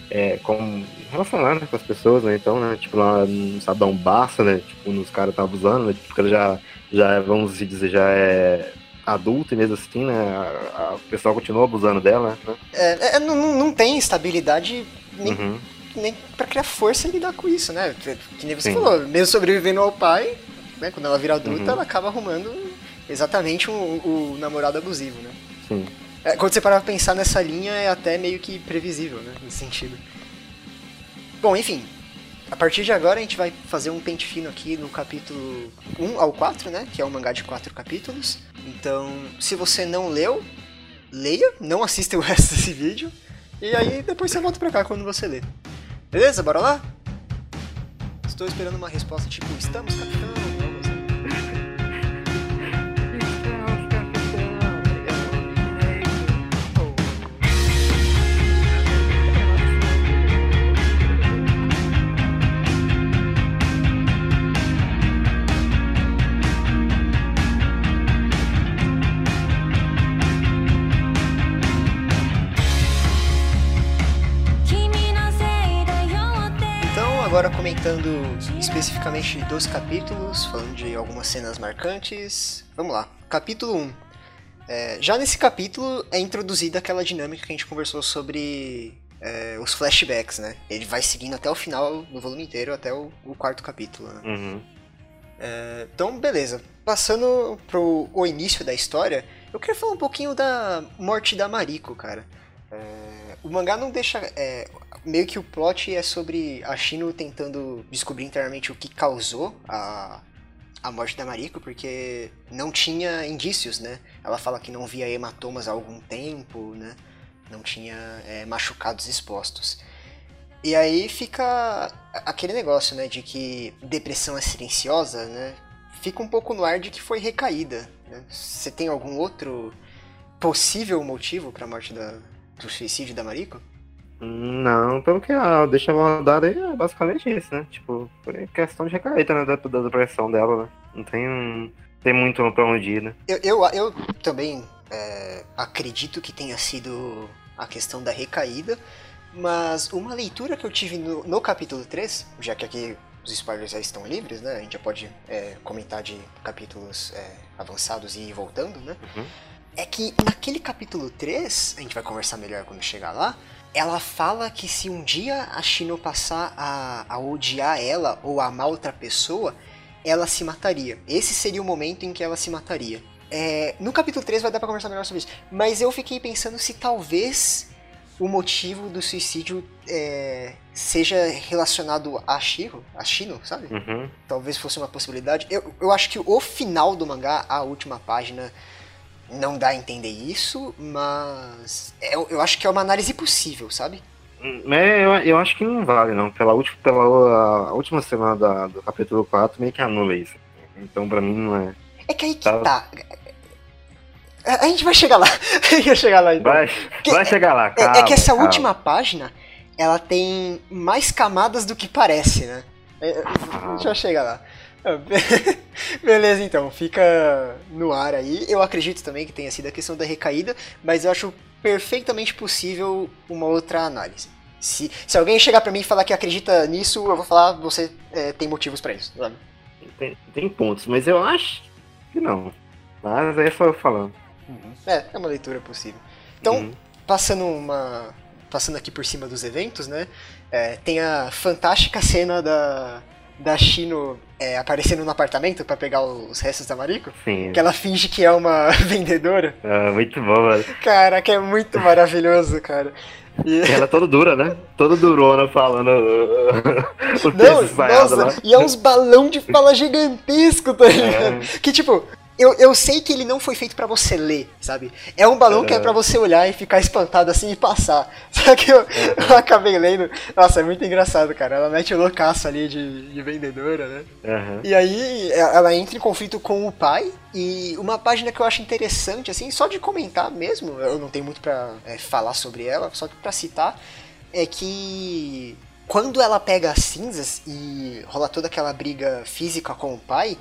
Speaker 2: é, como relacionar né, com as pessoas, né? Então, né? Tipo, ela não sabe dar um basta, né? Tipo, nos caras tá abusando, né? Porque ela já, já é, vamos dizer, já é adulta e mesmo assim, né? A, a- o pessoal continua abusando dela, né?
Speaker 1: É, é, não, não- não tem estabilidade nem,
Speaker 2: Uhum.
Speaker 1: nem pra criar força e lidar com isso, né? Que, nem você
Speaker 2: Sim.
Speaker 1: falou, mesmo sobrevivendo ao pai, né? Quando ela vira adulta,
Speaker 2: Uhum.
Speaker 1: ela acaba arrumando exatamente o, o namorado abusivo, né?
Speaker 2: Sim.
Speaker 1: É, quando você parar pra pensar nessa linha, é até meio que previsível, né? Nesse sentido. Bom, enfim. A partir de agora a gente vai fazer um pente fino aqui no capítulo 1 ao 4, né? Que é um mangá de 4 capítulos. Então, se você não leu, leia, não assista o resto desse vídeo. E aí depois você volta pra cá quando você ler. Beleza? Bora lá? Estou esperando uma resposta tipo, estamos capitão. Comentando especificamente dos capítulos, falando de algumas cenas marcantes. Vamos lá. Capítulo 1. É, já nesse capítulo é introduzida aquela dinâmica que a gente conversou sobre é, os flashbacks, né? Ele vai seguindo até o final do volume inteiro, até o, o quarto capítulo. né?
Speaker 2: Uhum.
Speaker 1: É, então, beleza. Passando pro o início da história, eu queria falar um pouquinho da morte da Mariko, cara. É, o mangá não deixa. é, meio que o plot é sobre a Shino tentando descobrir internamente o que causou a, a morte da Mariko, porque não tinha indícios, né? Ela fala que não via hematomas há algum tempo, né? Não tinha é, machucados expostos. E aí fica aquele negócio, né, de que depressão é silenciosa, né? Fica um pouco no ar de que foi recaída. Né? Você tem algum outro possível motivo para a morte da, do suicídio da Mariko?
Speaker 2: Não, pelo que ela deixa abordada aí é basicamente isso, né? Tipo, questão de recaída, né? Da, da depressão dela, né? Não tem, um- tem muito pra onde ir, né?
Speaker 1: Eu, eu, eu também é, acredito que tenha sido a questão da recaída, mas uma leitura que eu tive no, no capítulo 3, já que aqui os spoilers já estão livres, né? A gente já pode é, comentar de capítulos é, avançados e ir voltando, né?
Speaker 2: Uhum.
Speaker 1: É que naquele capítulo 3, a gente vai conversar melhor quando chegar lá, ela fala que se um dia a Shino passar a, a odiar ela ou a amar outra pessoa, ela se mataria. Esse seria o momento em que ela se mataria. É, no capítulo 3 vai dar pra conversar melhor sobre isso. Mas eu fiquei pensando se talvez o motivo do suicídio é, seja relacionado a Shiro, a Shino, sabe?
Speaker 2: Uhum.
Speaker 1: Talvez fosse uma possibilidade. Eu, eu acho que o final do mangá, a última página, não dá a entender isso, mas eu, eu acho que é uma análise possível, sabe?
Speaker 2: Mas eu, eu acho que não vale, não. Pela última, pela a última semana da- do capítulo 4, meio que anula isso. Então, pra mim, não é.
Speaker 1: É que aí que
Speaker 2: Tá.
Speaker 1: tá. A a gente vai chegar lá. A gente vai chegar lá então.
Speaker 2: Vai, vai chegar lá,
Speaker 1: É-
Speaker 2: calma.
Speaker 1: é, que essa
Speaker 2: calma.
Speaker 1: última página, ela tem mais camadas do que parece, né? É, é, a gente vai chegar lá. Be- Beleza, então, fica no ar aí. Eu acredito também que tenha sido a questão da recaída, mas eu acho perfeitamente possível uma outra análise. Se, se alguém chegar pra mim e falar que acredita nisso, eu vou falar, você é, tem motivos pra isso, sabe?
Speaker 2: Tem, tem pontos, mas eu acho que não. Mas aí foi eu falando.
Speaker 1: É, é uma leitura possível. Então,
Speaker 2: Uhum.
Speaker 1: passando uma passando aqui por cima dos eventos, né? é, tem a fantástica cena da da Shino é, aparecendo no apartamento pra pegar os restos da Mariko,
Speaker 2: Sim.
Speaker 1: que ela finge que é uma vendedora.
Speaker 2: É, muito bom, velho.
Speaker 1: Cara, que é muito maravilhoso, cara. E-
Speaker 2: ela é toda dura, né? Toda durona falando o
Speaker 1: Não,
Speaker 2: ensaiado lá.
Speaker 1: nossa, e é uns balão de fala gigantesco, tá ligado?
Speaker 2: É.
Speaker 1: Que tipo, eu, eu sei que ele não foi feito pra você ler, sabe? É um balão que é
Speaker 2: É.
Speaker 1: pra você olhar e ficar espantado assim e passar. Só que eu, eu acabei lendo. Nossa, é muito engraçado, cara. Ela mete o loucaço ali de, de vendedora, né?
Speaker 2: Aham.
Speaker 1: E aí ela entra em conflito com o pai. E uma página que eu acho interessante, assim, só de comentar mesmo, eu não tenho muito pra é, falar sobre ela, só que pra citar, é que quando ela pega as cinzas e rola toda aquela briga física com o pai,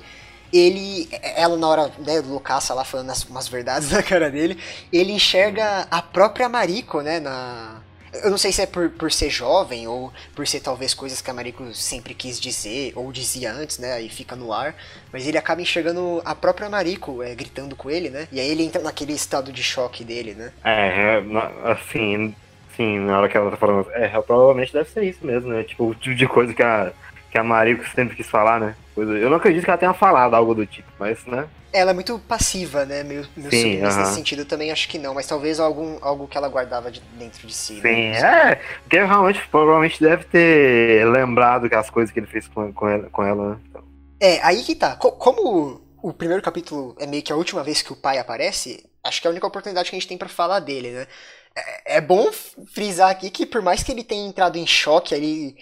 Speaker 1: ele, ela na hora né, do loucaça lá falando as, umas verdades na cara dele, ele enxerga a própria Mariko, né, na... Eu não sei se é por, por ser jovem ou por ser talvez coisas que a Mariko sempre quis dizer ou dizia antes, né, aí fica no ar, mas ele acaba enxergando a própria Mariko é, gritando com ele, né, e aí ele entra naquele estado de choque dele, né.
Speaker 2: É, é, assim, sim, na hora que ela tá falando, é, provavelmente deve ser isso mesmo, né? Tipo, o tipo de coisa que a, que a Mariko sempre quis falar, né? Eu não acredito que ela tenha falado algo do tipo, mas, né?
Speaker 1: Ela é muito passiva, né, meio, meio
Speaker 2: Sim,
Speaker 1: submissa
Speaker 2: aham.
Speaker 1: nesse sentido, também acho que não, mas talvez algum, algo que ela guardava de dentro de si. né?
Speaker 2: Sim, é, porque realmente, provavelmente deve ter lembrado que as coisas que ele fez com, com ela, com ela, né? Então,
Speaker 1: É, aí que tá. Co- como o primeiro capítulo é meio que a última vez que o pai aparece, acho que é a única oportunidade que a gente tem pra falar dele, né? É, é bom frisar aqui que por mais que ele tenha entrado em choque ali,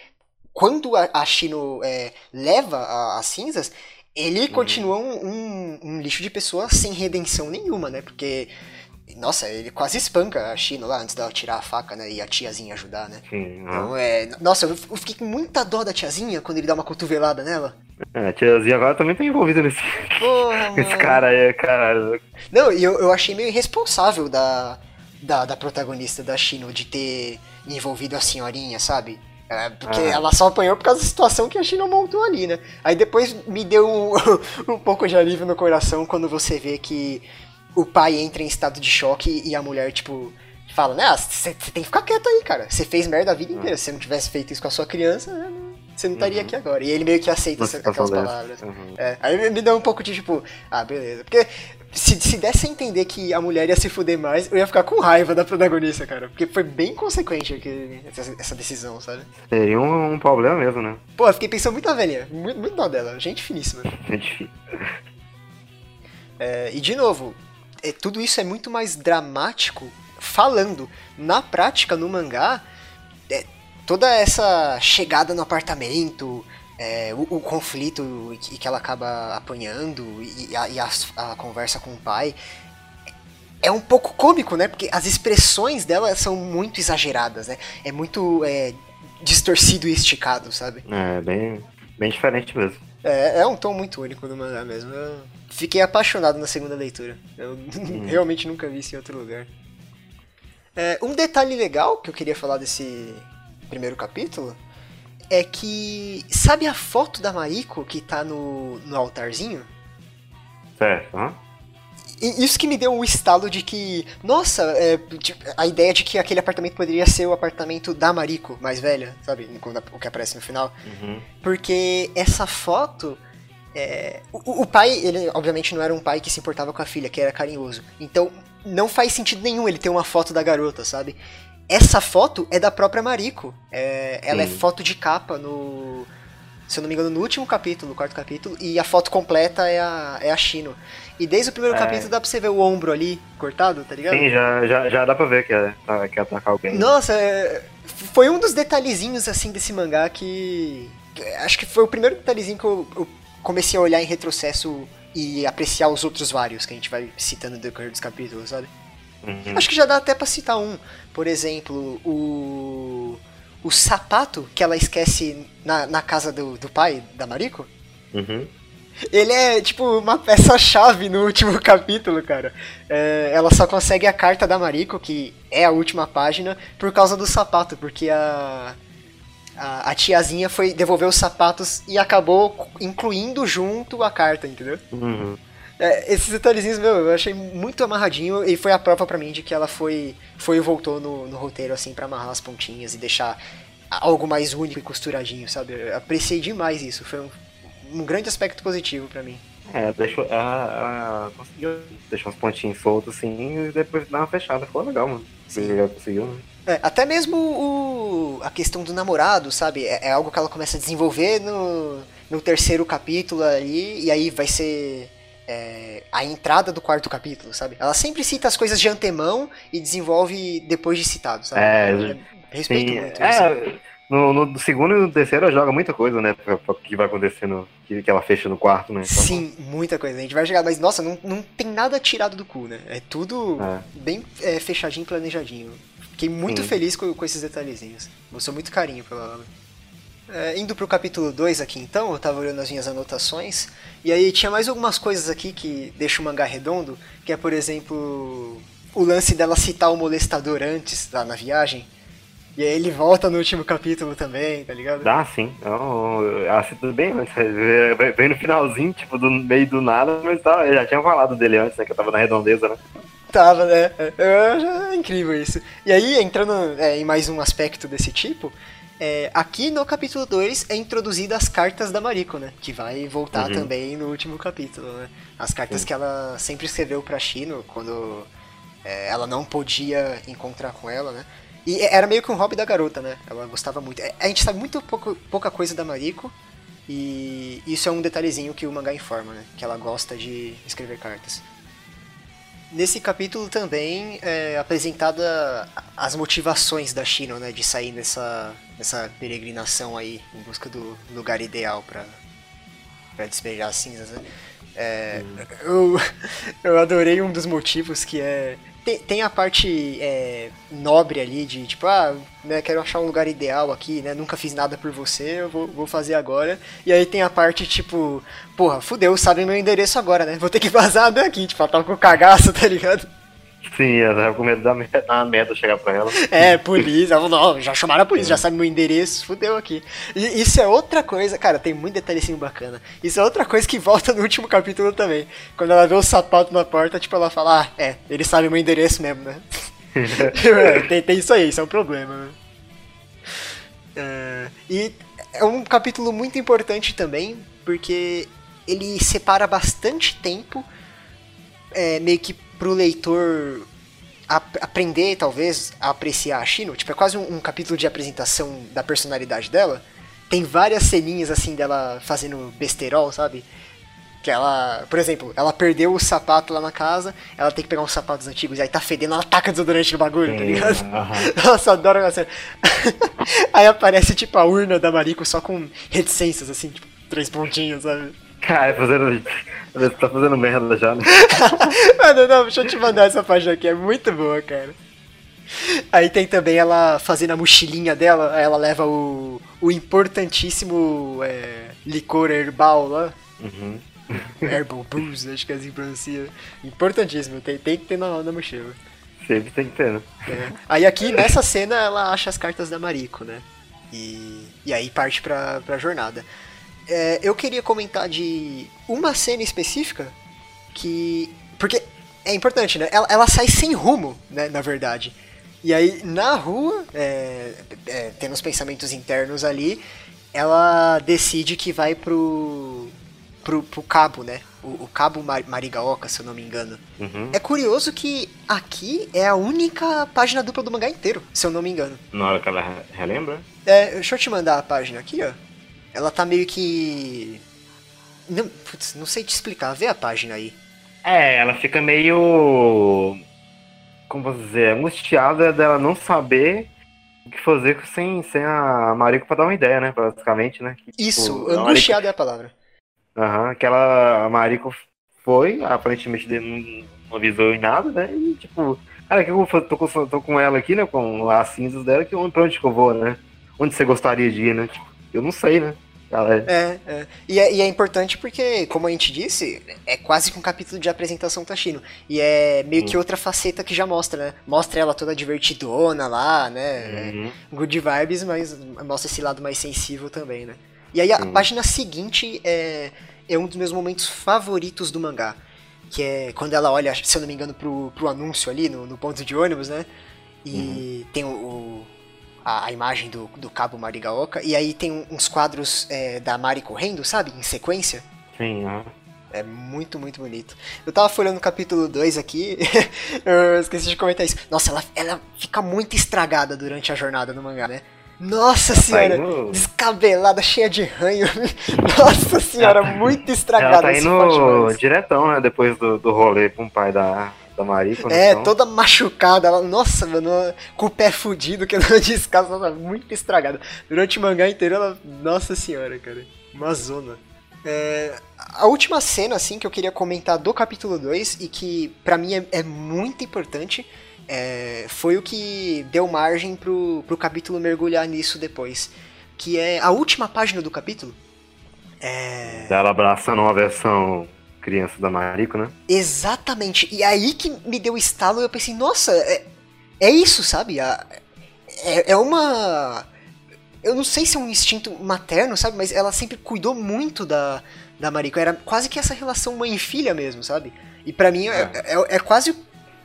Speaker 1: quando a, a Shino é, leva as cinzas, ele continua um, um- um lixo de pessoa sem redenção nenhuma, né? Porque, nossa, ele quase espanca a Shino lá antes dela tirar a faca, né? E a tiazinha ajudar, né?
Speaker 2: sim,
Speaker 1: Então, é, nossa, eu fiquei com muita dó da tiazinha quando ele dá uma cotovelada nela.
Speaker 2: é, a tiazinha agora também tá envolvida nesse,
Speaker 1: Porra,
Speaker 2: esse cara aí, cara.
Speaker 1: Não, e eu, eu achei meio irresponsável da, da, da protagonista da Shino de ter envolvido a senhorinha, sabe? É, porque
Speaker 2: Ah.
Speaker 1: ela só apanhou por causa da situação que a Shino montou ali, né? Aí depois me deu um, um pouco de alívio no coração quando você vê que o pai entra em estado de choque e a mulher, tipo, fala, né? Você tem que ficar quieto aí, cara. Você fez merda a vida inteira. Se você não tivesse feito isso com a sua criança, né, você não estaria
Speaker 2: Uhum.
Speaker 1: aqui agora. E ele meio que aceita essa-
Speaker 2: situação
Speaker 1: aquelas palavras.
Speaker 2: Uhum.
Speaker 1: É, aí me deu um pouco de tipo, ah, beleza. Porque se, se desse a entender que a mulher ia se fuder mais, eu ia ficar com raiva da protagonista, cara. Porque foi bem consequente aquele- essa, essa decisão, sabe?
Speaker 2: Seria um, um problema mesmo, né?
Speaker 1: Pô, eu fiquei pensando muito na velhinha. Muito, muito dó dela. Gente finíssima.
Speaker 2: É difícil.
Speaker 1: É, e de novo, é, tudo isso é muito mais dramático falando. Na prática, no mangá, é, toda essa chegada no apartamento, é, o, o conflito que, que ela acaba apanhando e, a, e as- a conversa com o pai. É um pouco cômico, né? Porque as expressões dela são muito exageradas, né? É muito é, distorcido e esticado, sabe?
Speaker 2: É, bem, bem diferente mesmo.
Speaker 1: É, é um tom muito único do mangá mesmo. Eu fiquei apaixonado na segunda leitura. Eu realmente nunca vi isso em outro lugar. É, um detalhe legal que eu queria falar desse primeiro capítulo é que. Sabe a foto da Mariko que tá no, no altarzinho?
Speaker 2: Certo, hã?
Speaker 1: Isso que me deu um estalo de que, nossa, é, tipo, a ideia de que aquele apartamento poderia ser o apartamento da Mariko, mais velha, sabe? Quando o que aparece no final.
Speaker 2: Uhum.
Speaker 1: Porque essa foto. é, o, o pai, ele obviamente não era um pai que se importava com a filha, que era carinhoso. Então não faz sentido nenhum ele ter uma foto da garota, sabe? Essa foto é da própria Mariko. É, ela é
Speaker 2: Sim.
Speaker 1: foto de capa no. Se eu não me engano, no último capítulo, no quarto capítulo, e a foto completa é a, é a Shino. E desde o primeiro
Speaker 2: É.
Speaker 1: capítulo dá pra você ver o ombro ali cortado, tá ligado?
Speaker 2: Sim, já, já, já dá pra ver que é, tá- que atacar alguém.
Speaker 1: Nossa, é, foi um dos detalhezinhos assim desse mangá que. que Acho que foi o primeiro detalhezinho que eu, eu comecei a olhar em retrocesso e apreciar os outros vários que a gente vai citando no decorrer dos capítulos, sabe?
Speaker 2: Uhum.
Speaker 1: Acho que já dá até pra citar um. Por exemplo, o. O sapato que ela esquece na, na casa do, do pai, da Mariko.
Speaker 2: Uhum.
Speaker 1: Ele é, tipo, uma peça-chave no último capítulo, cara. É, ela só consegue a carta da Mariko, que é a última página, por causa do sapato, porque a. A, a tiazinha foi devolver os sapatos e acabou incluindo junto a carta, entendeu?
Speaker 2: Uhum.
Speaker 1: É, esses detalhezinhos, meu, eu achei muito amarradinho e foi a prova pra mim de que ela foi, foi e voltou no, no roteiro, assim, pra amarrar as pontinhas e deixar algo mais único e costuradinho, sabe? Eu apreciei demais isso, foi um, um grande aspecto positivo pra mim.
Speaker 2: É, deixou, ela, conseguiu deixar uns pontinhos soltos assim e depois dar uma fechada. Ficou legal, mano.
Speaker 1: Sim.
Speaker 2: Ela conseguiu, né?
Speaker 1: É, até mesmo o, a questão do namorado, sabe? É, é algo que ela começa a desenvolver no, no terceiro capítulo ali, e aí vai ser é, a entrada do quarto capítulo, sabe? Ela sempre cita as coisas de antemão e desenvolve depois de citado, sabe?
Speaker 2: É,
Speaker 1: respeito
Speaker 2: Sim,
Speaker 1: muito isso.
Speaker 2: é, no, no segundo e no terceiro ela joga muita coisa, né? pra- pra- Que vai acontecendo, que, que ela fecha no quarto, né? Então,
Speaker 1: Sim, muita coisa. A gente vai chegar, mas nossa, não, não tem nada tirado do cu, né? É tudo
Speaker 2: É.
Speaker 1: bem é, fechadinho, planejadinho. Fiquei muito
Speaker 2: Sim.
Speaker 1: feliz com, com esses detalhezinhos. Mostrou muito carinho pela obra. É, indo pro capítulo 2 aqui então, eu tava olhando as minhas anotações, e aí tinha mais algumas coisas aqui que deixam o mangá redondo, que é, por exemplo, o lance dela citar o molestador antes, lá na viagem, e aí ele volta no último capítulo também, tá ligado?
Speaker 2: Dá sim. Então, ela cita bem antes. Vem- Vem no finalzinho, tipo, do meio do nada, mas tá, eu já tinha falado dele antes, né? Que eu tava na redondeza, né?
Speaker 1: Tava, né? É, é, é incrível isso. E aí, entrando é, em mais um aspecto desse tipo, é, aqui no capítulo 2 é introduzida as cartas da Mariko, né? Que vai voltar
Speaker 2: Uhum.
Speaker 1: também no último capítulo, né? As cartas
Speaker 2: Sim.
Speaker 1: que ela sempre escreveu pra Shino quando é, ela não podia encontrar com ela, né? E era meio que um hobby da garota, né? Ela gostava muito. É, A gente sabe muito pouco, pouca coisa da Mariko. E isso é um detalhezinho que o mangá informa, né? Que ela gosta de escrever cartas. Nesse capítulo também é apresentada as motivações da Shino, né, de sair nessa, nessa peregrinação aí em busca do lugar ideal para para despejar as cinzas, né? É, eu, eu adorei um dos motivos que é tem, tem a parte é, nobre ali de tipo, ah, né, quero achar um lugar ideal aqui, né? Nunca fiz nada por você, eu vou, vou fazer agora. E aí tem a parte tipo, porra, fudeu, sabe meu endereço agora, né? Vou ter que vazar daqui, tipo, ela tá com cagaço, tá ligado?
Speaker 2: Sim, eu tava com medo da merda, da merda chegar pra ela.
Speaker 1: É, polícia, ela não, já chamaram a polícia, já sabe meu endereço, fudeu aqui. E isso é outra coisa, cara, tem muito detalhezinho bacana. Isso é outra coisa que volta no último capítulo também. Quando ela vê o sapato na porta, tipo, ela fala, ah, é, ele sabe meu endereço mesmo, né? É, tem, tem isso aí, isso é um problema, né? É, e é um capítulo muito importante também, porque ele separa bastante tempo, é, meio que pro leitor ap- aprender, talvez, a apreciar a Shino. Tipo, é quase um, um capítulo de apresentação da personalidade dela. Tem várias ceninhas, assim, dela fazendo besterol, sabe? Que ela, por exemplo, ela perdeu o sapato lá na casa, ela tem que pegar uns sapatos antigos, e aí tá fedendo, ela taca desodorante no bagulho, tá ligado?
Speaker 2: Aham.
Speaker 1: Nossa, adoro essa cena. aí aparece, tipo, a urna da Mariko só com reticências, assim, tipo, três pontinhos, sabe?
Speaker 2: Cara, fazendo. Tá fazendo merda já, né?
Speaker 1: Mano, não, deixa eu te mandar essa página aqui, é muito boa, cara. Aí tem também ela fazendo a mochilinha dela, ela leva o, o importantíssimo é, licor herbal lá.
Speaker 2: Uhum.
Speaker 1: Herbal Booze, acho que é assim que pronuncia. Importantíssimo, tem, tem que ter na, na mochila.
Speaker 2: Sempre tem que ter, né?
Speaker 1: É. Aí aqui, nessa cena, ela acha as cartas da Mariko, né? E, e aí parte pra, pra jornada. É, eu queria comentar de uma cena específica que. Porque é importante, né? Ela, ela sai sem rumo, né? Na verdade. E aí, na rua, é, é, tendo os pensamentos internos ali, ela decide que vai pro. pro, pro cabo, né? O, o cabo Mar- Marigaoka, se eu não me engano.
Speaker 2: Uhum.
Speaker 1: É curioso que aqui é a única página dupla do mangá inteiro, se eu não me engano.
Speaker 2: Na hora que ela re- relembra?
Speaker 1: É, deixa eu te mandar a página aqui, ó. Ela tá meio que. Não, putz, não sei te explicar, vê a página aí.
Speaker 2: É, ela fica meio. Como posso dizer? Angustiada dela não saber o que fazer sem, sem a Mariko pra dar uma ideia, né? Basicamente, né? Que,
Speaker 1: Isso,
Speaker 2: tipo, a Mariko-
Speaker 1: angustiada é a palavra.
Speaker 2: Aham, que ela, a Mariko foi, aparentemente ele não avisou em nada, né? E tipo, cara, que eu tô com, tô com ela aqui, né? Com as cinzas dela, que pra onde que eu vou, né? Onde você gostaria de ir, né? Tipo, eu não sei, né?
Speaker 1: É, é. E, é. e é importante porque, como a gente disse, é quase que um capítulo de apresentação Tashino. E é meio que outra faceta que já mostra, né? Mostra ela toda divertidona lá, né? Uhum. Good vibes, mas mostra esse lado mais sensível também, né? E aí a página seguinte é, é um dos meus momentos favoritos do mangá. Que é quando ela olha, se eu não me engano, pro, pro anúncio ali no, no ponto de ônibus, né? E uhum. tem o, o a, a, imagem do, do cabo Marigaoka, e aí tem uns quadros é, da Mari correndo, sabe? Em sequência.
Speaker 2: Sim, é.
Speaker 1: É muito, muito bonito. Eu tava folhando o capítulo 2 aqui, eu esqueci de comentar isso. Nossa, ela, ela fica muito estragada durante a jornada no mangá, né? Nossa senhora, tá indo... descabelada, cheia de ranho. Nossa senhora, tá- muito estragada.
Speaker 2: Ela tá indo diretão, né? Depois do, do rolê com o pai da, da Marico.
Speaker 1: É, toda machucada. Ela, nossa, mano, com o pé fudido, que ela descalça, ela muito estragada. Durante o mangá inteiro, ela. Nossa senhora, cara. Uma zona. É, a última cena, assim, que eu queria comentar do capítulo 2 e que para mim é, é, muito importante é, foi o que deu margem pro, pro capítulo mergulhar nisso depois. Que é a última página do capítulo.
Speaker 2: É... Ela abraçando uma versão criança da Mariko, né?
Speaker 1: Exatamente. E aí que me deu estalo eu pensei, nossa, é, é isso, sabe? É, é uma. Eu não sei se é um instinto materno, sabe? Mas ela sempre cuidou muito da, da Mariko. Era quase que essa relação mãe filha mesmo, sabe? E para mim é, é. é, é quase.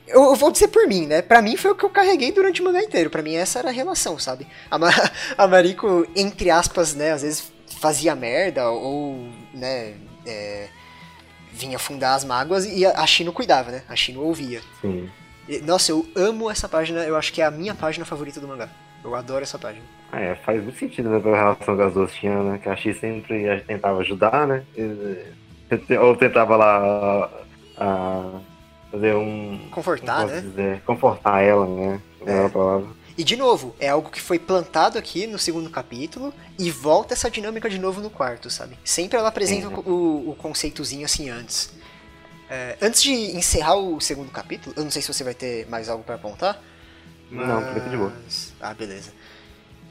Speaker 1: Eu, eu, vou dizer por mim, né? Pra mim foi o que eu carreguei durante o mangá inteiro. Pra mim essa era a relação, sabe? A, Ma a Mariko, entre aspas, né? Às vezes fazia merda ou, né? É, vinha afundar as mágoas e a Shino cuidava, né? A Shino ouvia.
Speaker 2: Sim.
Speaker 1: Nossa, eu amo essa página, eu acho que é a minha página favorita do mangá. Eu adoro essa página.
Speaker 2: Ah, é, faz muito sentido né, pela relação que as duas tinham, né? Que a X sempre tentava ajudar, né? Ou tentava lá a, fazer um.
Speaker 1: Confortar, né?
Speaker 2: Dizer, confortar ela, né? É. palavra.
Speaker 1: E de novo, é algo que foi plantado aqui no segundo capítulo e volta essa dinâmica de novo no quarto, sabe? Sempre ela apresenta uhum. o, o, conceitozinho assim antes. É, antes de encerrar o segundo capítulo, eu não sei se você vai ter mais algo para apontar.
Speaker 2: Mas... Não, fica de boa.
Speaker 1: Ah, beleza.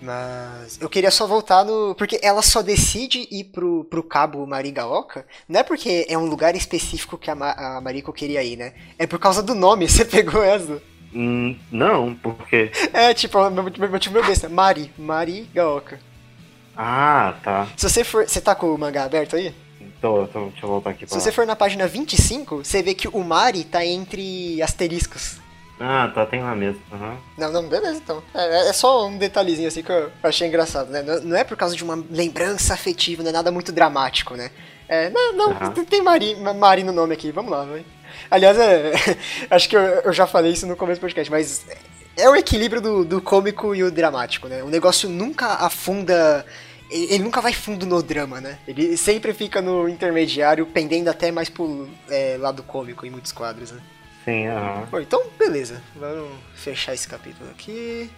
Speaker 1: Mas eu queria só voltar no. Porque ela só decide ir pro, pro cabo Marigaoka. Não é porque é um lugar específico que a, Ma a Mariko queria ir, né? É por causa do nome. Você pegou essa?
Speaker 2: Hum, não, por quê?
Speaker 1: É, tipo, meu motivo meu besta. Mari. Mari Gaoka.
Speaker 2: Ah, tá.
Speaker 1: Se você for. Você tá com o mangá aberto aí?
Speaker 2: Tô, tô, deixa eu voltar aqui
Speaker 1: pra Se você for na página 25, você vê que o Mari tá entre asteriscos.
Speaker 2: Ah, tá, tem lá mesmo. Uhum.
Speaker 1: Não, não, beleza então. É, é, só um detalhezinho assim que eu achei engraçado, né? Não, não, é por causa de uma lembrança afetiva, não é nada muito dramático, né? É, não, não, uhum. tem Mari, Mari no nome aqui, vamos lá, vai. Aliás, é, acho que eu, eu, já falei isso no começo do podcast, mas é o equilíbrio do, do cômico e o dramático, né? O negócio nunca afunda. Ele nunca vai fundo no drama, né? Ele sempre fica no intermediário, pendendo até mais pro é, lado cômico em muitos quadros, né?
Speaker 2: Sim, aham.
Speaker 1: Bom, então, beleza. Vamos fechar esse capítulo aqui.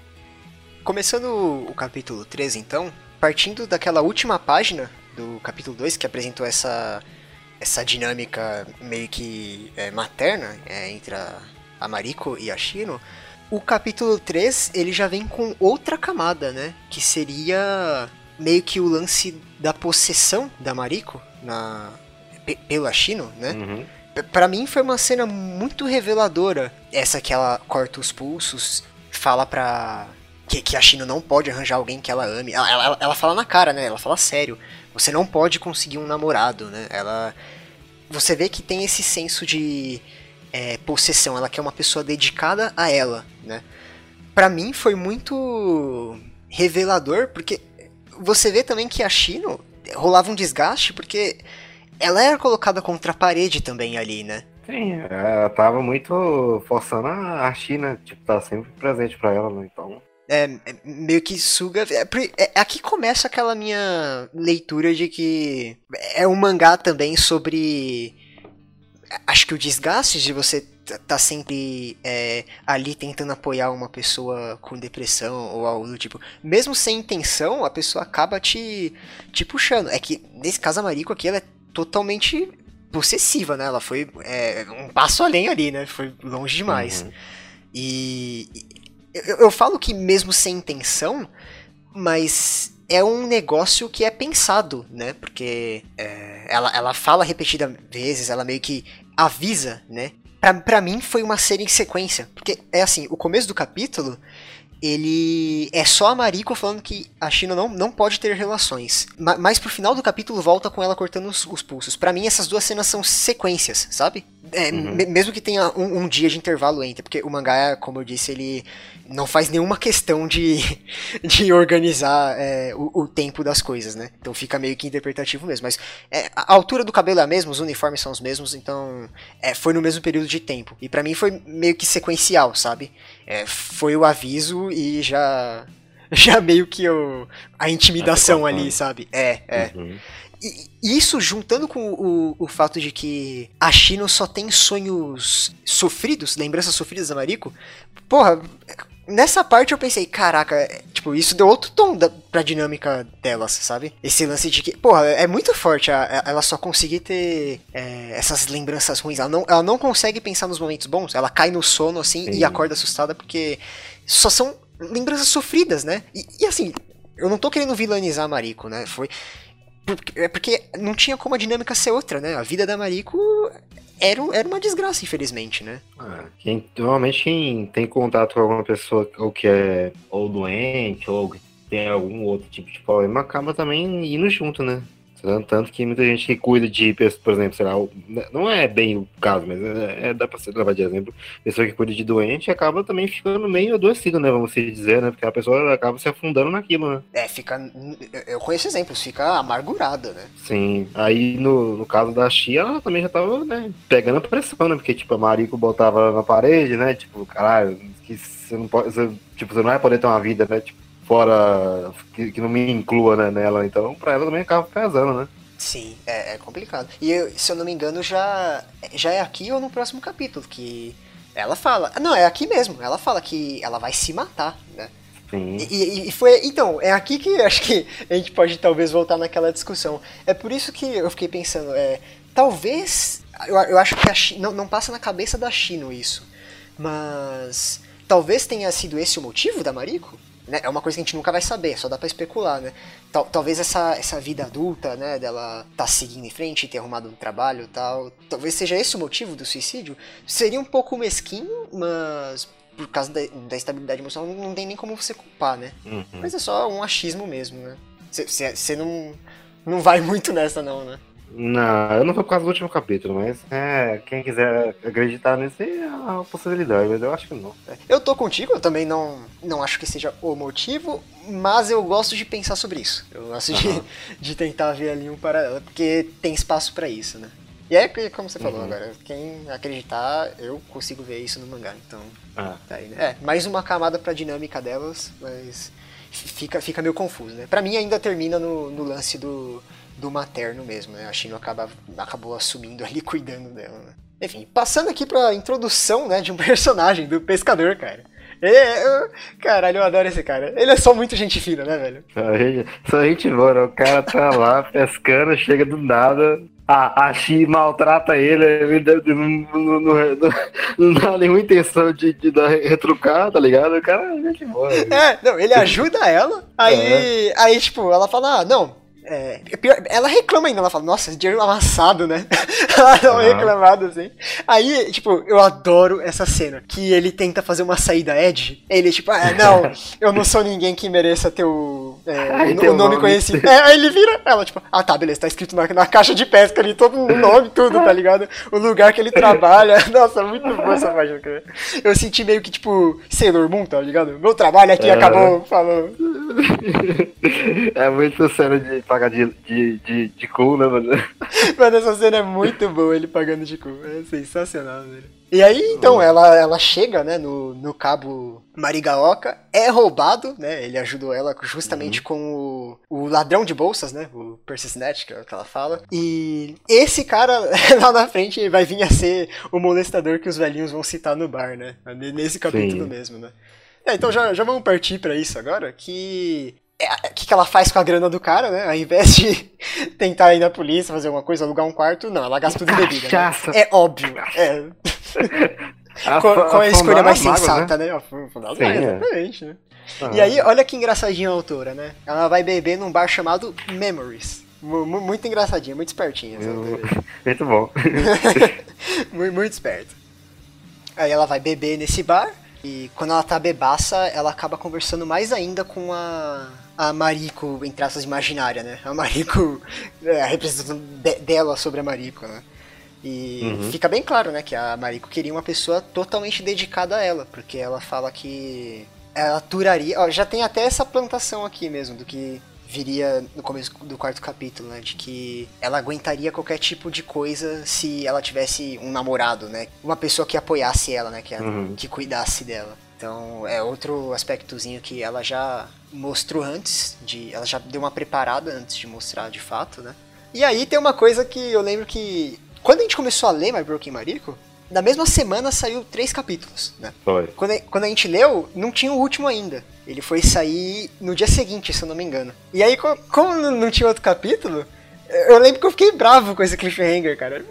Speaker 1: Começando o capítulo 13, então, partindo daquela última página do capítulo 2 que apresentou essa essa dinâmica meio que é, materna é, entre a, a Mariko e a Shino, o capítulo 3 ele já vem com outra camada, né? Que seria meio que o lance da possessão da Mariko na, pela Shino, né? Uhum. Para mim foi uma cena muito reveladora. Essa que ela corta os pulsos, fala pra. Que, que a Shino não pode arranjar alguém que ela ame. Ela, ela, ela fala na cara, né? Ela fala sério. Você não pode conseguir um namorado, né? Ela. Você vê que tem esse senso de é, possessão. Ela quer uma pessoa dedicada a ela, né? Pra mim foi muito revelador, porque você vê também que a Shino rolava um desgaste, porque ela era colocada contra a parede também ali, né?
Speaker 2: Sim, ela tava muito forçando a China, tipo, tá sempre presente para ela, né? Então.
Speaker 1: É, é, meio que suga. É, é, aqui começa aquela minha leitura de que é um mangá também sobre. Acho que o desgaste de você tá sempre é, ali tentando apoiar uma pessoa com depressão ou algo do tipo. Mesmo sem intenção, a pessoa acaba te, te puxando. É que nesse caso a Mariko aqui ela é totalmente possessiva, né? Ela foi é, um passo além ali, né? Foi longe demais.
Speaker 2: Uhum.
Speaker 1: E eu, eu falo que mesmo sem intenção, mas é um negócio que é pensado, né? Porque é, ela, ela fala repetidas vezes, ela meio que avisa, né? Pra, pra mim foi uma série em sequência. Porque é assim, o começo do capítulo ele é só a Mariko falando que a China não, não pode ter relações. Ma mas pro final do capítulo volta com ela cortando os, os pulsos. Para mim, essas duas cenas são sequências, sabe? É, uhum. Mesmo que tenha um, um, dia de intervalo entre, porque o mangá, como eu disse, ele não faz nenhuma questão de, de organizar é, o, o, tempo das coisas, né? Então fica meio que interpretativo mesmo. Mas é, a altura do cabelo é a mesma, os uniformes são os mesmos, então é, foi no mesmo período de tempo. E para mim foi meio que sequencial, sabe? É, foi o aviso e já já meio que o, a intimidação ali, sabe? É, é. Uhum. E isso juntando com o, o fato de que a China só tem sonhos sofridos, lembranças sofridas da Mariko, porra, nessa parte eu pensei, caraca, é, tipo, isso deu outro tom da, pra dinâmica delas, sabe? Esse lance de que, porra, é muito forte a, a, ela só conseguir ter é, essas lembranças ruins. Ela não, ela não consegue pensar nos momentos bons, ela cai no sono assim Sim. e acorda assustada porque só são lembranças sofridas, né? E, e assim, eu não tô querendo vilanizar a Mariko, né? Foi é porque não tinha como a dinâmica ser outra, né? A vida da Mariko era, era uma desgraça, infelizmente, né?
Speaker 2: Ah, quem, normalmente quem tem contato com alguma pessoa ou que é ou doente ou tem algum outro tipo de problema acaba também indo junto, né? Tanto que muita gente que cuida de, por exemplo, sei lá, não é bem o caso, mas é, é dá pra ser levar de exemplo, pessoa que cuida de doente acaba também ficando meio adoecido, né, vamos dizer, né, porque a pessoa acaba se afundando naquilo, né.
Speaker 1: É, fica, eu conheço exemplos, fica amargurada, né.
Speaker 2: Sim, aí no, no caso da Xia, ela também já tava, né, pegando a pressão, né, porque, tipo, a Marico botava na parede, né, tipo, caralho, que você não pode, você, tipo, você não vai poder ter uma vida, né, tipo, fora que, que não me inclua né, nela, então pra ela também acaba pesando, né?
Speaker 1: Sim, é, é complicado. E eu, se eu não me engano, já, já é aqui ou no próximo capítulo que ela fala. Não, é aqui mesmo. Ela fala que ela vai se matar, né?
Speaker 2: Sim.
Speaker 1: E, e, foi. Então, é aqui que acho que a gente pode talvez voltar naquela discussão. É por isso que eu fiquei pensando, é, talvez. Eu, eu acho que a China, não, não passa na cabeça da China isso. Mas. Talvez tenha sido esse o motivo da Mariko? Né? É uma coisa que a gente nunca vai saber, só dá para especular, né? Tal, talvez essa, essa vida adulta, né, dela tá seguindo em frente, ter arrumado um trabalho e tal, talvez seja esse o motivo do suicídio. Seria um pouco mesquinho, mas por causa da, da estabilidade emocional não tem nem como você culpar, né?
Speaker 2: Uhum.
Speaker 1: Mas é só um achismo mesmo, né? Você não, não vai muito nessa não, né?
Speaker 2: Não, eu não vou por causa do último capítulo, mas é, quem quiser acreditar nisso é uma possibilidade, mas eu acho que não.
Speaker 1: Eu tô contigo, eu também não, não acho que seja o motivo, mas eu gosto de pensar sobre isso. Eu gosto uhum. de, de tentar ver ali um paralelo, porque tem espaço para isso, né? E é como você falou uhum. agora, quem acreditar, eu consigo ver isso no mangá, então.
Speaker 2: Ah.
Speaker 1: Tá aí, né? É, mais uma camada pra dinâmica delas, mas fica, fica meio confuso, né? Pra mim ainda termina no, no lance do do materno mesmo, né? A Shino acaba, acabou assumindo ali, cuidando dela, né? Enfim, passando aqui pra introdução, né, de um personagem, do pescador, cara. É, eu, caralho, eu adoro esse cara. Ele é só muito gente fina, né, velho?
Speaker 2: Só gente, só gente boa, né? O cara tá lá pescando, chega do nada. A, a maltrata ele, não, não, não, não, dá nenhuma intenção de, de dar retrucar, tá ligado? O cara é gente boa.
Speaker 1: É, não, ele ajuda ela, aí, é. aí tipo, ela fala, ah, não, é, é ela reclama ainda, ela fala, nossa, dinheiro amassado, né? ela dá uma reclamada assim. Aí, tipo, eu adoro essa cena. Que ele tenta fazer uma saída Ed. Ele, tipo, ah, não, eu não sou ninguém que mereça ter o, é, Ai, o nome, nome conhecido. É, aí ele vira, ela, tipo, ah tá, beleza, tá escrito na, na caixa de pesca ali, todo o nome, tudo, tá ligado? O lugar que ele trabalha. Nossa, muito boa essa página, cara. Eu senti meio que, tipo, Sailor Moon, tá ligado? Meu trabalho aqui é. acabou falando.
Speaker 2: É muito cena de pagar de, de, de, de cu, né, mano?
Speaker 1: Mano, essa cena é muito boa, ele pagando de cu. É sensacional, velho. E aí, então, ela, ela chega, né, no, no cabo Marigaoka, é roubado, né, ele ajudou ela justamente uhum. com o, o ladrão de bolsas, né, o Percy Snatch, que é o que ela fala. E esse cara, lá na frente, vai vir a ser o molestador que os velhinhos vão citar no bar, né, nesse capítulo Sim. mesmo, né. É, então já, já vamos partir para isso agora, que o que, que ela faz com a grana do cara, né? Ao invés de tentar ir na polícia, fazer alguma coisa, alugar um quarto, não, ela gasta tudo em bebida. Né? É óbvio. É.
Speaker 2: A
Speaker 1: Qual, qual é a escolha mais sensata, né?
Speaker 2: Sim,
Speaker 1: mágoas,
Speaker 2: é.
Speaker 1: exatamente, né?
Speaker 2: Ah.
Speaker 1: E aí, olha que engraçadinha a autora, né? Ela vai beber num bar chamado Memories. Mu- Muito engraçadinha, muito espertinha.
Speaker 2: Eu-. Muito bom.
Speaker 1: muito, muito esperto. Aí ela vai beber nesse bar e quando ela tá bebaça, ela acaba conversando mais ainda com a, a Mariko, entre aspas, imaginária, né? A Mariko, é, a representação de- dela sobre a Mariko, né? E
Speaker 2: Uhum.
Speaker 1: fica bem claro, né, que a Mariko queria uma pessoa totalmente dedicada a ela, porque ela fala que ela aturaria. Ó, já tem até essa plantação aqui mesmo, do que viria no começo do quarto capítulo, né? De que ela aguentaria qualquer tipo de coisa se ela tivesse um namorado, né? Uma pessoa que apoiasse ela, né? Que, a-
Speaker 2: Uhum.
Speaker 1: que cuidasse dela. Então é outro aspectozinho que ela já mostrou antes de. Ela já deu uma preparada antes de mostrar de fato, né? E aí tem uma coisa que eu lembro que. Quando a gente começou a ler My Broken Mariko, na mesma semana saiu três capítulos, né?
Speaker 2: Foi.
Speaker 1: Quando a, quando a gente leu, não tinha o último ainda. Ele foi sair no dia seguinte, se eu não me engano. E aí, co- como não tinha outro capítulo, eu lembro que eu fiquei bravo com esse cliffhanger, cara.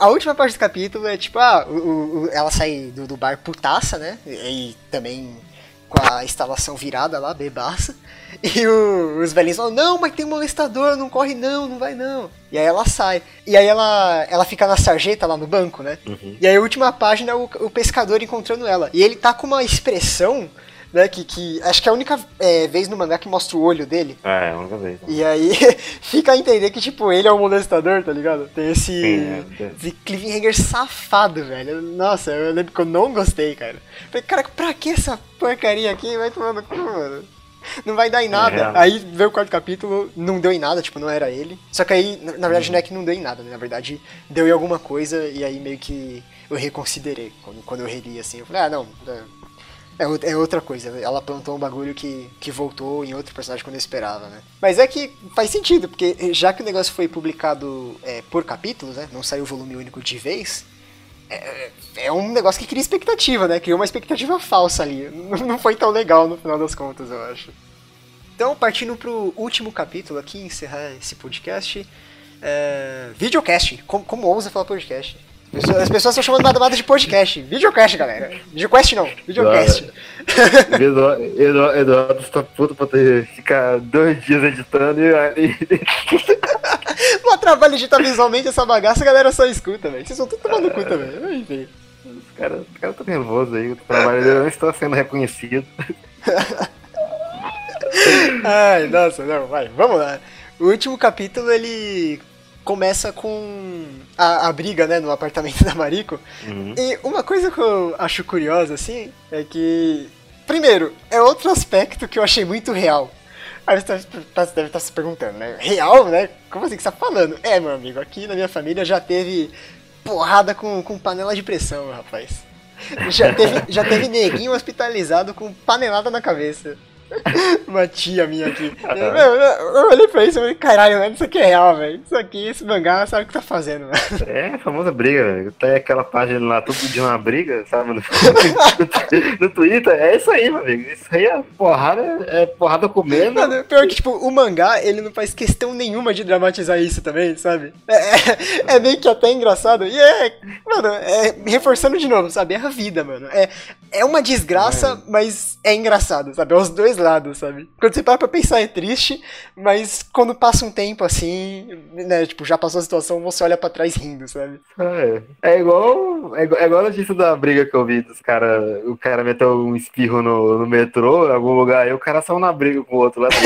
Speaker 1: A última parte do capítulo é tipo, ah, o- o- o- ela sai do, do bar putaça, né? E, e também com a instalação virada lá, bebaça. E o- os velhinhos falam, não, mas tem um molestador, não corre não, não vai não. E aí ela sai. E aí ela, ela fica na sarjeta lá no banco, né?
Speaker 2: Uhum.
Speaker 1: E aí a última página é o, o pescador encontrando ela. E ele tá com uma expressão, né, que, que acho que é a única é, vez no mangá que mostra o olho dele.
Speaker 2: É, a única vez.
Speaker 1: E aí fica a entender que, tipo, ele é o molestador, tá ligado? Tem esse,
Speaker 2: Sim, é.
Speaker 1: esse cliffhanger safado, velho. Nossa, eu lembro que eu não gostei, cara. Falei, cara, pra que essa porcaria aqui? Vai tomando cu, mano. Não vai dar em nada.
Speaker 2: É.
Speaker 1: Aí veio o quarto capítulo, não deu em nada, tipo, não era ele. Só que aí, na, na verdade,
Speaker 2: Uhum.
Speaker 1: não é que não deu em nada, né? Na verdade, deu em alguma coisa e aí meio que eu reconsiderei. Quando, quando eu reli, assim, eu falei, ah, não, é, é, ou- é outra coisa. Ela plantou um bagulho que, que voltou em outro personagem quando eu esperava, né? Mas é que faz sentido, porque já que o negócio foi publicado é, por capítulos, né? Não saiu o volume único de vez. É, é um negócio que cria expectativa, né? Criou uma expectativa falsa ali. Não não foi tão legal no final das contas, eu acho. Então, partindo pro último capítulo aqui, encerrar esse podcast. É... Videocast. Como, como ousa falar podcast? As pessoas- As pessoas estão chamando nada de podcast. Videocast, galera. Videocast não. Videocast.
Speaker 2: Eduardo, Eduardo, Eduardo está puto pra ter, ficar dois dias editando e aí.
Speaker 1: Não trabalho editar visualmente essa bagaça, a galera só escuta, velho. Vocês estão tudo tomando cu também. Enfim.
Speaker 2: Os caras os caras estão nervosos aí, o trabalho dele não está sendo reconhecido.
Speaker 1: Ai, nossa, não, vai, vamos lá. O último capítulo, ele começa com a, a briga, né, no apartamento da Mariko.
Speaker 2: Uhum.
Speaker 1: E uma coisa que eu acho curiosa, assim, é que... Primeiro, é outro aspecto que eu achei muito real. Aí você tá- tá- deve estar se perguntando, né? Real, né? Como assim que você tá falando? É, meu amigo, aqui na minha família já teve porrada com, com panela de pressão, rapaz. Já teve, já teve neguinho hospitalizado com panelada na cabeça. Uma tia minha aqui. Eu, eu- eu olhei pra isso e falei, caralho, mano, isso aqui é real, velho. Isso aqui, esse mangá, sabe o que tá fazendo, velho.
Speaker 2: É a famosa briga, velho. Tem aquela página lá, tudo de uma briga, sabe? No, no Twitter, é isso aí, meu amigo. Isso aí é porrada, é porrada comendo.
Speaker 1: Mano, pior que, tipo, o mangá, ele não faz questão nenhuma de dramatizar isso também, sabe? É, é, é meio que até engraçado. E é, mano, é reforçando de novo, sabe? É a vida, mano. É, é uma desgraça, mas é engraçado, sabe? É os dois lados, sabe? Quando você para pra pensar é triste, mas quando passa um tempo assim, né? Tipo, já passou a situação, você olha pra trás rindo, sabe?
Speaker 2: É, é igual. É é igual a notícia da briga que eu vi dos cara. O cara meteu um espirro no, no metrô, em algum lugar, e o cara saiu na briga com o outro lá.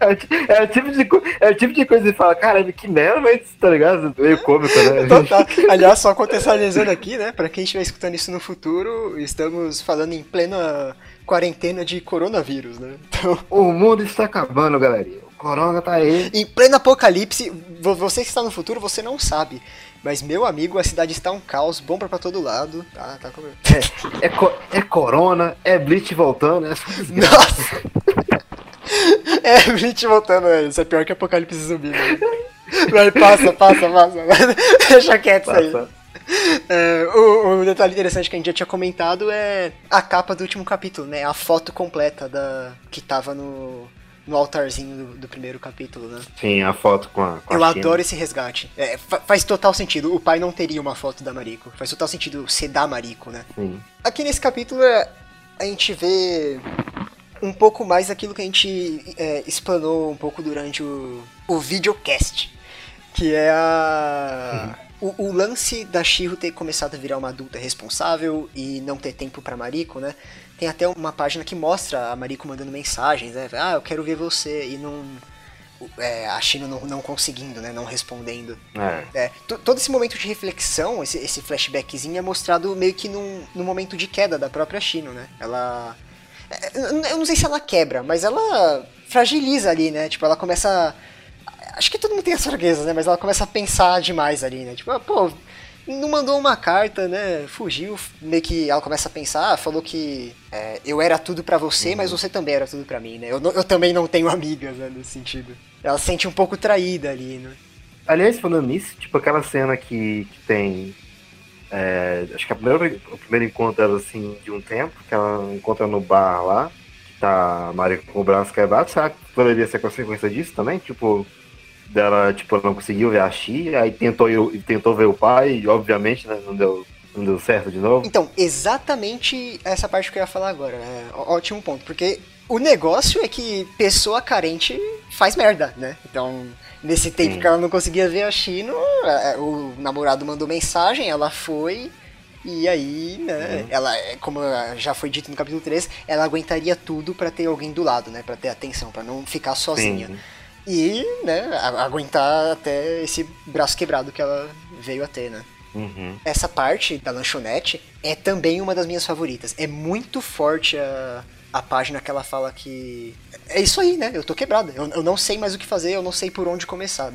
Speaker 2: É o, é o tipo de, é o tipo de coisa que você fala, cara, que merda, mas tá ligado? Meio cômico, né?
Speaker 1: Total. Aliás, só contextualizando aqui, né? Pra quem estiver escutando isso no futuro, estamos falando em plena quarentena de coronavírus, né? Então,
Speaker 2: O mundo está acabando, galerinha. O corona tá aí.
Speaker 1: em pleno apocalipse, vo- você que está no futuro, você não sabe. Mas, meu amigo, a cidade está um caos, bomba pra todo lado. Tá, tá com...
Speaker 2: É, co- é corona, é Blitz voltando, é
Speaker 1: Nossa! É, Blitz voltando, velho. Isso é pior que apocalipse zumbi, velho. Vai, passa, passa, passa. Deixa quieto isso aí. É, o, o detalhe interessante que a gente já tinha comentado é a capa do último capítulo, né? A foto completa da que tava no, no altarzinho do, do primeiro capítulo, né?
Speaker 2: Sim, a foto com a. Com
Speaker 1: Eu
Speaker 2: a
Speaker 1: adoro esse resgate. É, fa- faz total sentido. O pai não teria uma foto da Mariko. Faz total sentido ser da Mariko, né?
Speaker 2: Sim.
Speaker 1: Aqui nesse capítulo é, a gente vê um pouco mais daquilo que a gente é, explanou um pouco durante o, o videocast. Que é a. O, o lance da Shiro ter começado a virar uma adulta responsável e não ter tempo pra Mariko, né? Tem até uma página que mostra a Mariko mandando mensagens, né? Ah, eu quero ver você. E não. é, a Shino não, não conseguindo, né? Não respondendo.
Speaker 2: É.
Speaker 1: É, to- todo esse momento de reflexão, esse, esse flashbackzinho é mostrado meio que num, num momento de queda da própria Shino, né? Ela. é, Eu eu não sei se ela quebra, mas ela fragiliza ali, né? Tipo, ela começa. Acho que todo mundo tem as fraquezas, né? Mas ela começa a pensar demais ali, né? Tipo, ah, pô, não mandou uma carta, né? Fugiu, meio que ela começa a pensar, ah, falou que é, eu era tudo pra você, mas você também era tudo pra mim, né? Eu, eu também não tenho amigas, né? Nesse sentido. Ela se sente um pouco traída ali, né?
Speaker 2: Aliás, falando nisso, tipo aquela cena que, que tem. é, acho que a primeira, o primeiro encontro dela, assim, de um tempo, que ela encontra no bar lá, que tá a Maria com o braço quebrado, será que poderia ser consequência disso também? Tipo, dela, tipo, não conseguiu ver a Xi, aí tentou, tentou ver o pai, e obviamente, né, não deu, não deu certo de novo.
Speaker 1: Então, exatamente essa parte que eu ia falar agora. É, ó- ótimo ponto. Porque o negócio é que pessoa carente faz merda, né? Então, nesse tempo
Speaker 2: Sim.
Speaker 1: que ela não conseguia ver a Chino, é, o namorado mandou mensagem, ela foi. E aí, né,
Speaker 2: Uhum.
Speaker 1: ela, é, como já foi dito no capítulo 3, ela aguentaria tudo pra ter alguém do lado, né, Pra ter atenção, pra não ficar sozinha.
Speaker 2: Sim.
Speaker 1: E, né, aguentar até esse braço quebrado que ela veio a ter, né.
Speaker 2: Uhum.
Speaker 1: Essa parte da lanchonete é também uma das minhas favoritas. É muito forte a, a página que ela fala que. É isso aí, né? Eu tô quebrada. Eu, eu não sei mais o que fazer, eu não sei por onde começar.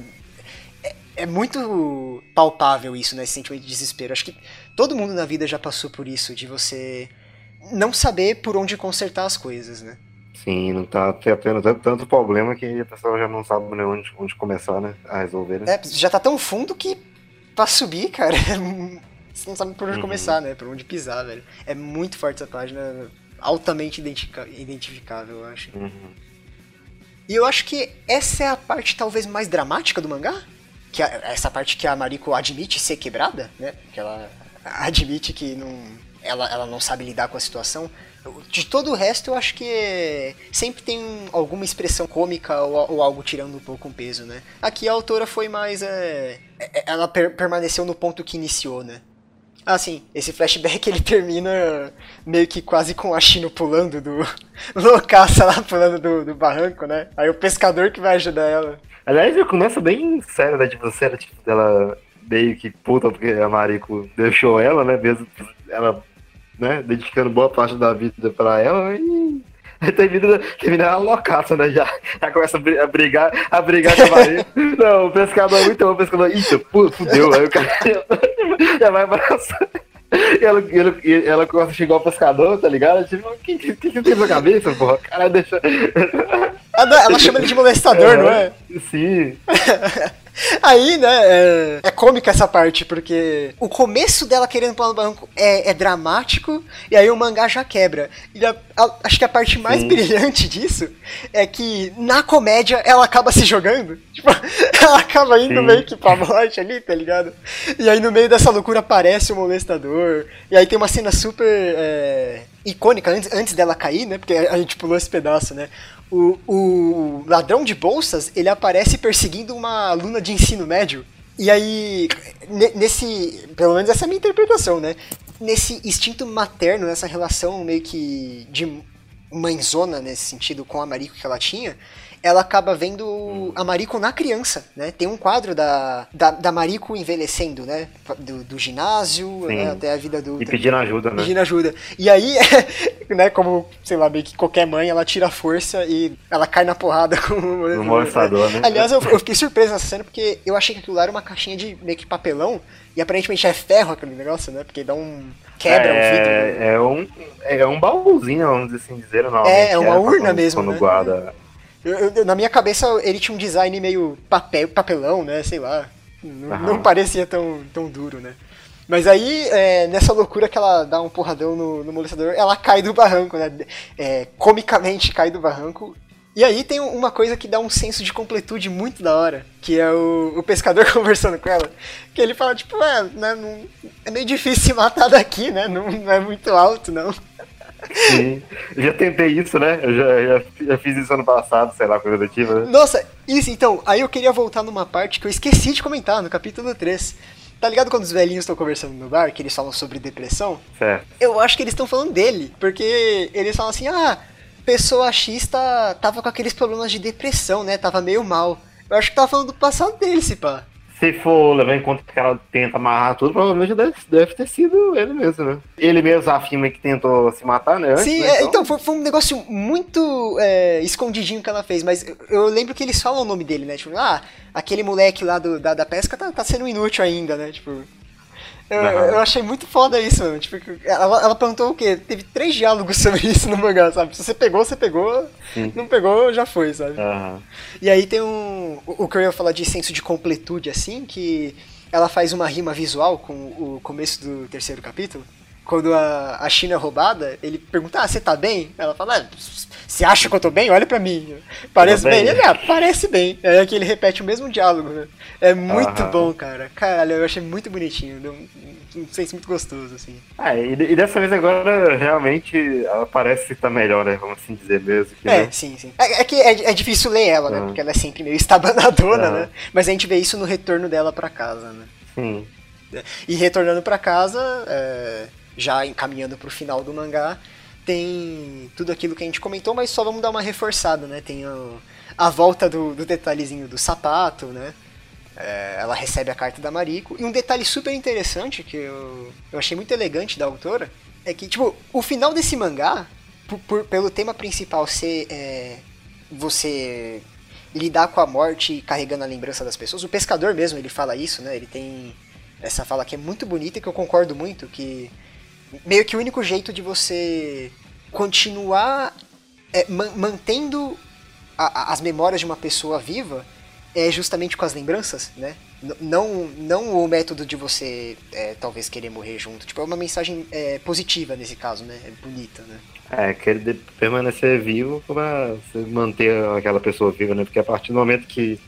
Speaker 1: É, é muito palpável isso, né? Esse sentimento de desespero. Acho que todo mundo na vida já passou por isso, de você não saber por onde consertar as coisas, né?
Speaker 2: Sim, não tá tendo tanto, tanto problema que a pessoa já não sabe nem onde, onde começar, né, a resolver, né?
Speaker 1: É, já tá tão fundo que pra subir, cara, você não sabe por onde
Speaker 2: Uhum.
Speaker 1: começar, né? Por onde pisar, velho. É muito forte essa página, altamente identifica- identificável, eu acho.
Speaker 2: Uhum.
Speaker 1: E eu acho que essa é a parte talvez mais dramática do mangá. Que é essa parte que a Mariko admite ser quebrada, né? Que ela admite que não, ela, ela não sabe lidar com a situação. De todo o resto, eu acho que sempre tem alguma expressão cômica ou, ou algo tirando um pouco um peso, né? Aqui a autora foi mais. é, é, ela per- permaneceu no ponto que iniciou, né? Ah, sim, esse flashback ele termina meio que quase com a Shino pulando do. loucaça lá pulando do, do barranco, né? Aí o pescador que vai ajudar ela.
Speaker 2: Aliás, eu começo bem sério, né? Tipo, sério, tipo, dela meio que puta porque a Mariko deixou ela, né? Mesmo ela, né, dedicando boa parte da vida pra ela e. Termina, termina ela loucaça, né? Já, já começa a bri- a brigar, a brigar com a Mariko. Não, o pescador é muito bom, o pescador. Pu- fudeu. Aí o cara já vai abraçar. E ela, ela, ela começa a chegar ao pescador, tá ligado? Tipo, o que, que, que você tem na cabeça, porra? O cara deixa.
Speaker 1: Não, ela chama ele de molestador, não é?
Speaker 2: Sim.
Speaker 1: Aí, né, é, é cômica essa parte, porque o começo dela querendo pular no barranco é, é dramático, e aí o mangá já quebra. E a- a- acho que a parte mais
Speaker 2: Sim.
Speaker 1: brilhante disso é que na comédia ela acaba se jogando. Tipo, ela acaba indo
Speaker 2: Sim.
Speaker 1: meio que pra morte ali, tá ligado? E aí no meio dessa loucura aparece o molestador, e aí tem uma cena super é, icônica antes, antes dela cair, né? Porque a gente pulou esse pedaço, né? O, o ladrão de bolsas, ele aparece perseguindo uma aluna de ensino médio. E aí, ne- nesse. Pelo menos essa é a minha interpretação, né? Nesse instinto materno, nessa relação meio que de mãezona nesse sentido com a Mariko que ela tinha, ela acaba vendo a Mariko na criança, né? Tem um quadro da, da, da Mariko envelhecendo, né? Do, do ginásio né? até a vida
Speaker 2: E
Speaker 1: adulta
Speaker 2: pedindo ajuda, né?
Speaker 1: pedindo ajuda. E aí, né, como, sei lá, meio que qualquer mãe, ela tira a força e ela cai na porrada com o
Speaker 2: molestador, né?
Speaker 1: Aliás, eu, eu fiquei surpreso nessa cena porque eu achei que aquilo lá era uma caixinha de meio que papelão e aparentemente é ferro aquele negócio, né? Porque dá um. quebra o vidro. né?
Speaker 2: é, é um é um baúzinho, vamos assim dizer.
Speaker 1: É, é uma
Speaker 2: pra
Speaker 1: urna mesmo,
Speaker 2: Quando
Speaker 1: né?
Speaker 2: guarda.
Speaker 1: Eu- eu- na minha cabeça ele tinha um design meio papel, papelão, né? Sei lá. Não,
Speaker 2: Aham.
Speaker 1: não parecia tão, tão duro, né? Mas aí, é, nessa loucura que ela dá um porradão no, no molestador, ela cai do barranco, né? É, comicamente cai do barranco. E aí tem uma coisa que dá um senso de completude muito da hora, que é o, o pescador conversando com ela. Que ele fala, tipo, é, né, não, é meio difícil se matar daqui, né? Não, não é muito alto, não.
Speaker 2: Sim, eu já tentei isso, né? Eu já, já, já, fiz isso ano passado, sei lá, coisa do tipo, né?
Speaker 1: Nossa, isso, então, aí eu queria voltar numa parte que eu esqueci de comentar, no capítulo 3. Tá ligado quando os velhinhos estão conversando no bar, que eles falam sobre depressão?
Speaker 2: Certo.
Speaker 1: Eu acho que eles estão falando dele, porque eles falam assim, ah, pessoa X tá, tava com aqueles problemas de depressão, né? Tava meio mal. Eu acho que tava falando do passado dele, se pá
Speaker 2: se for levar em conta que ela tenta amarrar tudo, provavelmente deve, deve ter sido ele mesmo, né? Ele mesmo afirma que tentou se matar, né? Antes,
Speaker 1: Sim,
Speaker 2: né?
Speaker 1: É, então, foi, foi, um negócio muito é, escondidinho que ela fez, mas eu, eu, lembro que eles falam o nome dele, né? Tipo, ah, aquele moleque lá do, da, da pesca tá, tá sendo inútil ainda, né? Tipo. Eu, uhum. eu, achei muito foda isso, mano. Tipo, ela, ela perguntou o quê? Teve três diálogos sobre isso no mangá, sabe? Se você pegou, você pegou. Sim. Não pegou, já foi, sabe?
Speaker 2: Uhum.
Speaker 1: E aí tem um. O que eu ia falar de senso de completude, assim, que ela faz uma rima visual com o começo do terceiro capítulo. Quando a, a China é roubada, ele pergunta: Ah, você tá bem? Ela fala: ah, Você acha que eu tô bem? Olha pra mim. Parece bem? bem? Ele, ah, parece bem. É que ele repete o mesmo diálogo, né? É muito bom, cara. Caralho, eu achei muito bonitinho. Deu um, um senso muito gostoso, assim.
Speaker 2: Ah, e, e, dessa vez agora realmente ela parece estar melhor, né? Vamos assim dizer mesmo.
Speaker 1: Que, é, né? sim, sim. É, é que é, é, difícil ler ela, né? Porque ela é sempre meio estabanadona, né? Mas a gente vê isso no retorno dela pra casa, né?
Speaker 2: Sim.
Speaker 1: E retornando pra casa, é, já encaminhando pro final do mangá, tem tudo aquilo que a gente comentou, mas só vamos dar uma reforçada, né? Tem o, a volta do, do detalhezinho do sapato, né? É, ela recebe a carta da Mariko. E um detalhe super interessante que eu, eu achei muito elegante da autora é que, tipo, o final desse mangá, por, por, pelo tema principal ser é, você lidar com a morte carregando a lembrança das pessoas, o pescador mesmo ele fala isso, né? Ele tem essa fala que é muito bonita e que eu concordo muito, que meio que o único jeito de você continuar é, man, mantendo a, a, as memórias de uma pessoa viva é justamente com as lembranças, né? não, não o método de você é, talvez querer morrer junto. Tipo, é uma mensagem é, positiva nesse caso, né? É bonita, né?
Speaker 2: É, querer permanecer vivo pra manter aquela pessoa viva, né? Porque a partir do momento que,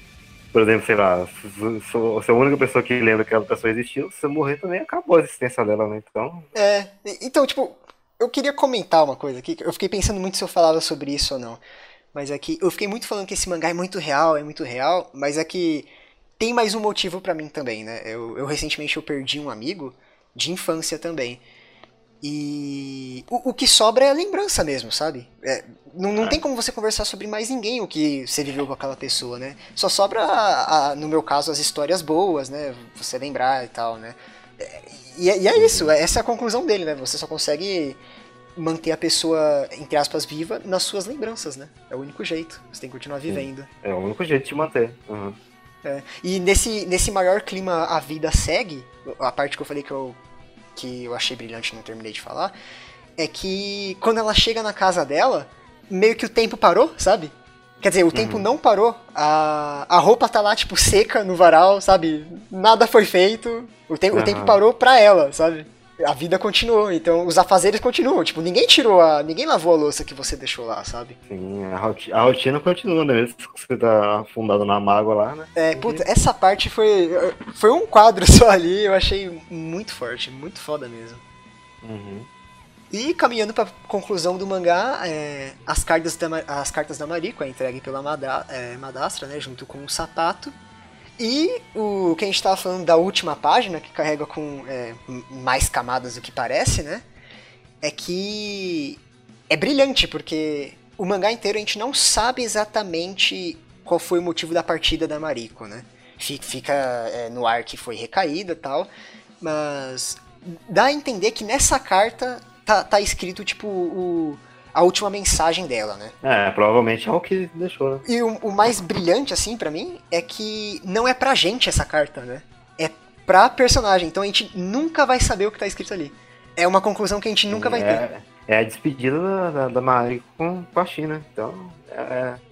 Speaker 2: por exemplo, sei lá, você é a única pessoa que lembra que aquela pessoa existiu, se você morrer também acabou a existência dela, né? Então.
Speaker 1: É, então, tipo, eu queria comentar uma coisa aqui. Eu fiquei pensando muito se eu falava sobre isso ou não. Mas é que eu fiquei muito falando que esse mangá é muito real, é muito real, mas é que tem mais um motivo para mim também, né? Eu, eu, recentemente eu perdi um amigo de infância também. E o, o que sobra é a lembrança mesmo, sabe? É, não, não é. tem como você conversar sobre mais ninguém o que você viveu com aquela pessoa, né? Só sobra, a, a, no meu caso, as histórias boas, né? Você lembrar e tal, né? É, e, e é isso, essa é a conclusão dele, né? Você só consegue manter a pessoa, entre aspas, viva nas suas lembranças, né? É o único jeito. Você tem que continuar vivendo.
Speaker 2: É o único jeito de manter. Uhum.
Speaker 1: É. E nesse, nesse maior clima a vida segue, a parte que eu falei que eu, que eu achei brilhante não terminei de falar, é que quando ela chega na casa dela, meio que o tempo parou, sabe? Quer dizer, o tempo uhum. não parou, a, a roupa tá lá, tipo, seca no varal, sabe? Nada foi feito, o, te, uhum. o tempo parou pra ela, sabe? A vida continuou, então os afazeres continuam. Tipo, ninguém tirou a. ninguém lavou a louça que você deixou lá, sabe?
Speaker 2: Sim, a rotina, a rotina continua, né? Mesmo que você tá afundado na mágoa lá, né?
Speaker 1: É, puta, essa parte foi. Foi um quadro só ali, eu achei muito forte, muito foda mesmo.
Speaker 2: Uhum.
Speaker 1: E caminhando para conclusão do mangá, é, as, cartas da, as cartas da Mariko é entregue pela Madra, é, Madastra, né, junto com o sapato. E o que a gente estava falando da última página, que carrega com é, mais camadas do que parece, né? É que é brilhante, porque o mangá inteiro a gente não sabe exatamente qual foi o motivo da partida da Mariko, né? Fica é, no ar que foi recaída tal, mas dá a entender que nessa carta tá, tá escrito, tipo, o a última mensagem dela, né?
Speaker 2: É, provavelmente é o que deixou, né?
Speaker 1: E o, o mais brilhante, assim, para mim, é que não é pra gente essa carta, né? É pra personagem. Então a gente nunca vai saber o que tá escrito ali. É uma conclusão que a gente nunca vai
Speaker 2: é,
Speaker 1: ter.
Speaker 2: É a despedida da, da, da Mari com, com a China. Então, é,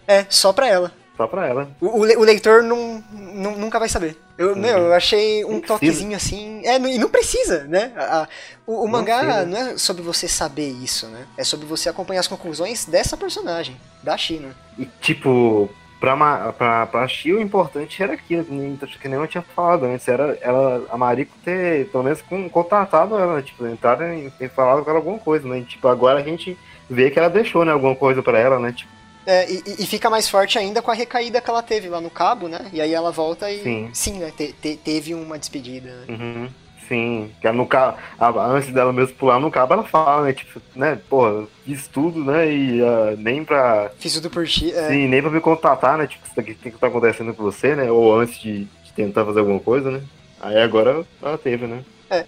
Speaker 1: é. É, só pra ela.
Speaker 2: Só pra ela.
Speaker 1: O, o leitor não, não, nunca vai saber. Eu, meu, eu achei um toquezinho assim. É, e não precisa, né? A- a- o o
Speaker 2: Não
Speaker 1: mangá
Speaker 2: precisa.
Speaker 1: não é sobre você saber isso, né? É sobre você acompanhar as conclusões dessa personagem, da China.
Speaker 2: E, tipo, pra, pra, pra o importante era aquilo, que nem, que nem eu tinha falado antes, era ela, a Mariko ter, pelo menos, com, contratado ela, né, tipo, entrar e ter falado com ela alguma coisa, né? E, tipo, agora a gente vê que ela deixou, né, alguma coisa pra ela, né? Tipo,
Speaker 1: É, e, e- fica mais forte ainda com a recaída que ela teve lá no cabo, né? E aí ela volta e.
Speaker 2: Sim.
Speaker 1: né? te- te- teve uma despedida. né?
Speaker 2: uhum, sim, que no cabo, antes dela mesmo pular no cabo, ela fala, né? Tipo, né, porra, fiz tudo, né? E ah, nem pra.
Speaker 1: Fiz tudo por ti. é.
Speaker 2: Sim, nem pra me contatar, né? Tipo, isso aqui tem que tá acontecendo com você, né? Ou antes de, de tentar fazer alguma coisa, né? Aí agora ela teve, né?
Speaker 1: É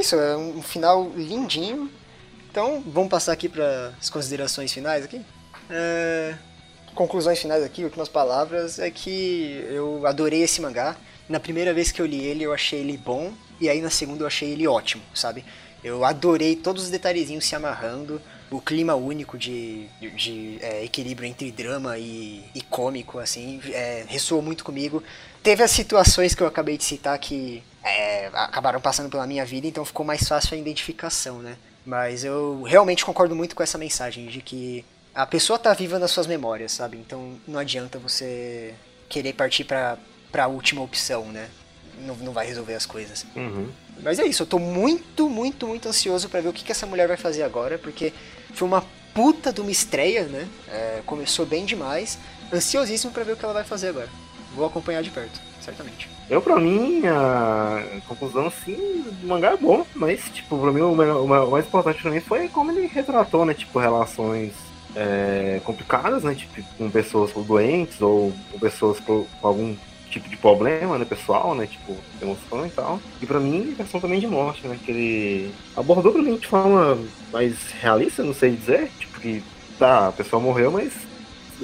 Speaker 1: isso, é um final lindinho. Então, vamos passar aqui para as considerações finais aqui. É, conclusões finais aqui, últimas palavras, é que eu adorei esse mangá. Na primeira vez que eu li ele, eu achei ele bom, e aí na segunda eu achei ele ótimo, sabe? Eu adorei todos os detalhezinhos se amarrando, o clima único de, de, de, é, equilíbrio entre drama e, e cômico, assim, é, ressoou muito comigo. Teve as situações que eu acabei de citar que é, acabaram passando pela minha vida, então ficou mais fácil a identificação, né? Mas eu realmente concordo muito com essa mensagem de que a pessoa tá viva nas suas memórias, sabe? Então não adianta você querer partir pra, pra última opção, né? Não, não vai resolver as coisas.
Speaker 2: Uhum.
Speaker 1: Mas é isso, eu tô muito, muito, muito ansioso pra ver o que, que essa mulher vai fazer agora, porque foi uma puta de uma estreia, né? É, começou bem demais. Ansiosíssimo pra ver o que ela vai fazer agora. Vou acompanhar de perto, certamente.
Speaker 2: Eu, pra mim, a conclusão, sim, do mangá é bom, mas, tipo, pra mim, o, melhor- o o mais importante pra mim foi como ele retratou, né, tipo, relações é, complicadas, né, tipo, com pessoas doentes ou com pessoas com algum tipo de problema, né, pessoal, né, tipo, emoção e tal. E pra mim, a questão também de morte, né, que ele abordou pra mim de forma mais realista, não sei dizer, tipo, que, tá, a pessoa morreu, mas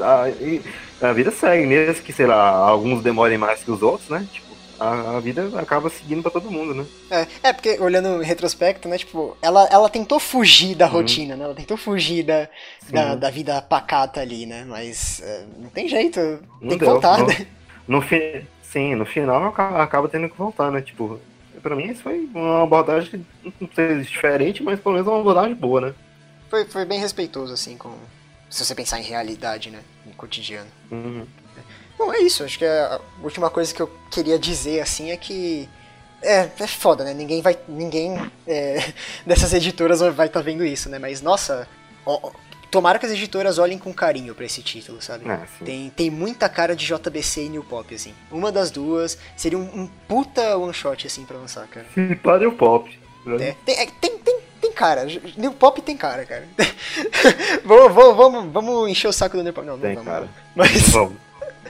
Speaker 2: a, a vida segue, mesmo que, sei lá, alguns demorem mais que os outros, né, tipo, a, a vida acaba seguindo pra todo mundo, né.
Speaker 1: É, é, porque olhando em retrospecto, né, tipo, ela, ela tentou fugir da
Speaker 2: Uhum.
Speaker 1: rotina, né? Ela tentou fugir da, da, da vida pacata ali, né? Mas é, não tem jeito,
Speaker 2: Não
Speaker 1: tem que
Speaker 2: deu,
Speaker 1: voltar,
Speaker 2: não.
Speaker 1: né?
Speaker 2: No fi... Sim, no final aca- acaba tendo que voltar, né? Tipo, pra mim isso foi uma abordagem, não sei, diferente, mas pelo menos uma abordagem boa, né?
Speaker 1: Foi, foi bem respeitoso, assim, com. Se você pensar em realidade, né? Em cotidiano.
Speaker 2: Uhum.
Speaker 1: Bom, é isso. Acho que a última coisa que eu queria dizer, assim, é que. É, é foda, né? Ninguém vai. Ninguém é, dessas editoras vai estar vendo isso, né? Mas, nossa. ó, tomara que as editoras olhem com carinho pra esse título, sabe?
Speaker 2: É.
Speaker 1: Tem, tem muita cara de JBC e New Pop, assim. Uma das duas seria um, um puta one shot, assim, pra lançar, cara.
Speaker 2: Se para o pop.
Speaker 1: É, tem, é, tem, tem, tem cara. New Pop tem cara, cara. vamos, vamos, vamos, vamos encher o saco do New Pop. Não, não
Speaker 2: Tem,
Speaker 1: vamos.
Speaker 2: cara.
Speaker 1: Mas,
Speaker 2: Vamos.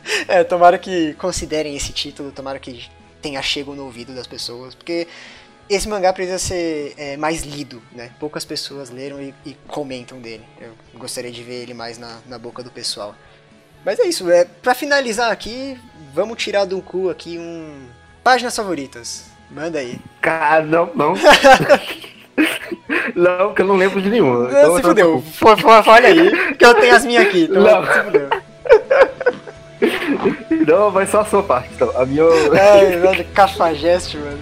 Speaker 1: é, tomara que considerem esse título, tomara que tenha chego no ouvido das pessoas, porque esse mangá precisa ser é, mais lido, né? Poucas pessoas leram e, e comentam dele. Eu gostaria de ver ele mais na, na boca do pessoal. Mas é isso, é, pra finalizar aqui, vamos tirar do cu aqui um. Páginas favoritas. Manda aí.
Speaker 2: Cara, não, não. não, porque eu não lembro de nenhuma.
Speaker 1: Não,
Speaker 2: Então,
Speaker 1: se fudeu. Olha aí, que eu tenho as minhas aqui. Então,
Speaker 2: Não.
Speaker 1: se fudeu.
Speaker 2: Não, vai só a sua parte, então. A minha.
Speaker 1: Ai, mano, cafajeste, mano.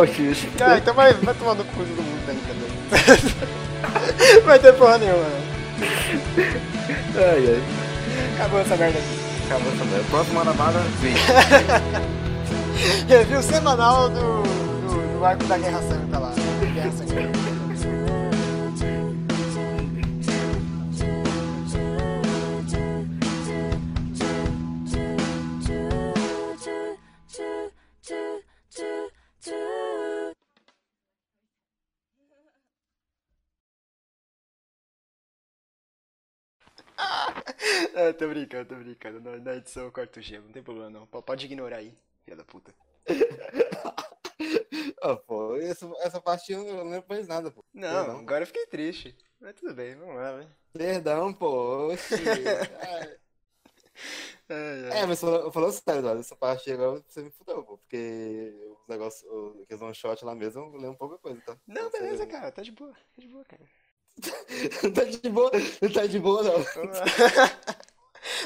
Speaker 2: Oxi.
Speaker 1: Ah, então vai, vai tomar no cu todo mundo aí também. vai ter porra nenhuma. né?
Speaker 2: Ai, ai.
Speaker 1: Acabou essa merda aqui.
Speaker 2: Acabou essa merda. Próxima namada, vem.
Speaker 1: Review semanal do, do, do arco da Guerra Santa lá. Guerra Santa. Ah, tô brincando, tô brincando. Na, na edição eu corto o gelo, não tem problema não. Pode ignorar aí, filha da puta.
Speaker 3: Ah, pô, essa, essa parte eu não lembro mais nada, pô.
Speaker 1: Não,
Speaker 3: Perdão.
Speaker 1: agora eu fiquei triste. Mas tudo bem, vamos lá, né?
Speaker 3: Perdão, pô. Oxi. Ai,
Speaker 1: ai.
Speaker 3: É, mas falando, sério, Eduardo, essa parte agora você me fudeu, pô. Porque os negócios, aqueles one shot lá mesmo, eu lembro pouca coisa, tá?
Speaker 1: Não, beleza, cara, tá de boa, tá de boa, cara.
Speaker 3: Não tá de boa, não tá de boa, não.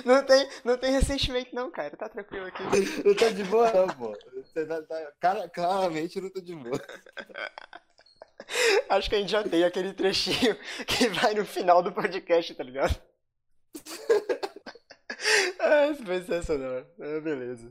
Speaker 1: Não tem, não tem ressentimento não, cara. Tá tranquilo aqui.
Speaker 2: Não tá de boa, não, pô. Tá, tá- cara, claramente não tá de boa.
Speaker 1: Acho que a gente já tem aquele trechinho que vai no final do podcast, tá ligado? ah, sensacional. Ah, beleza.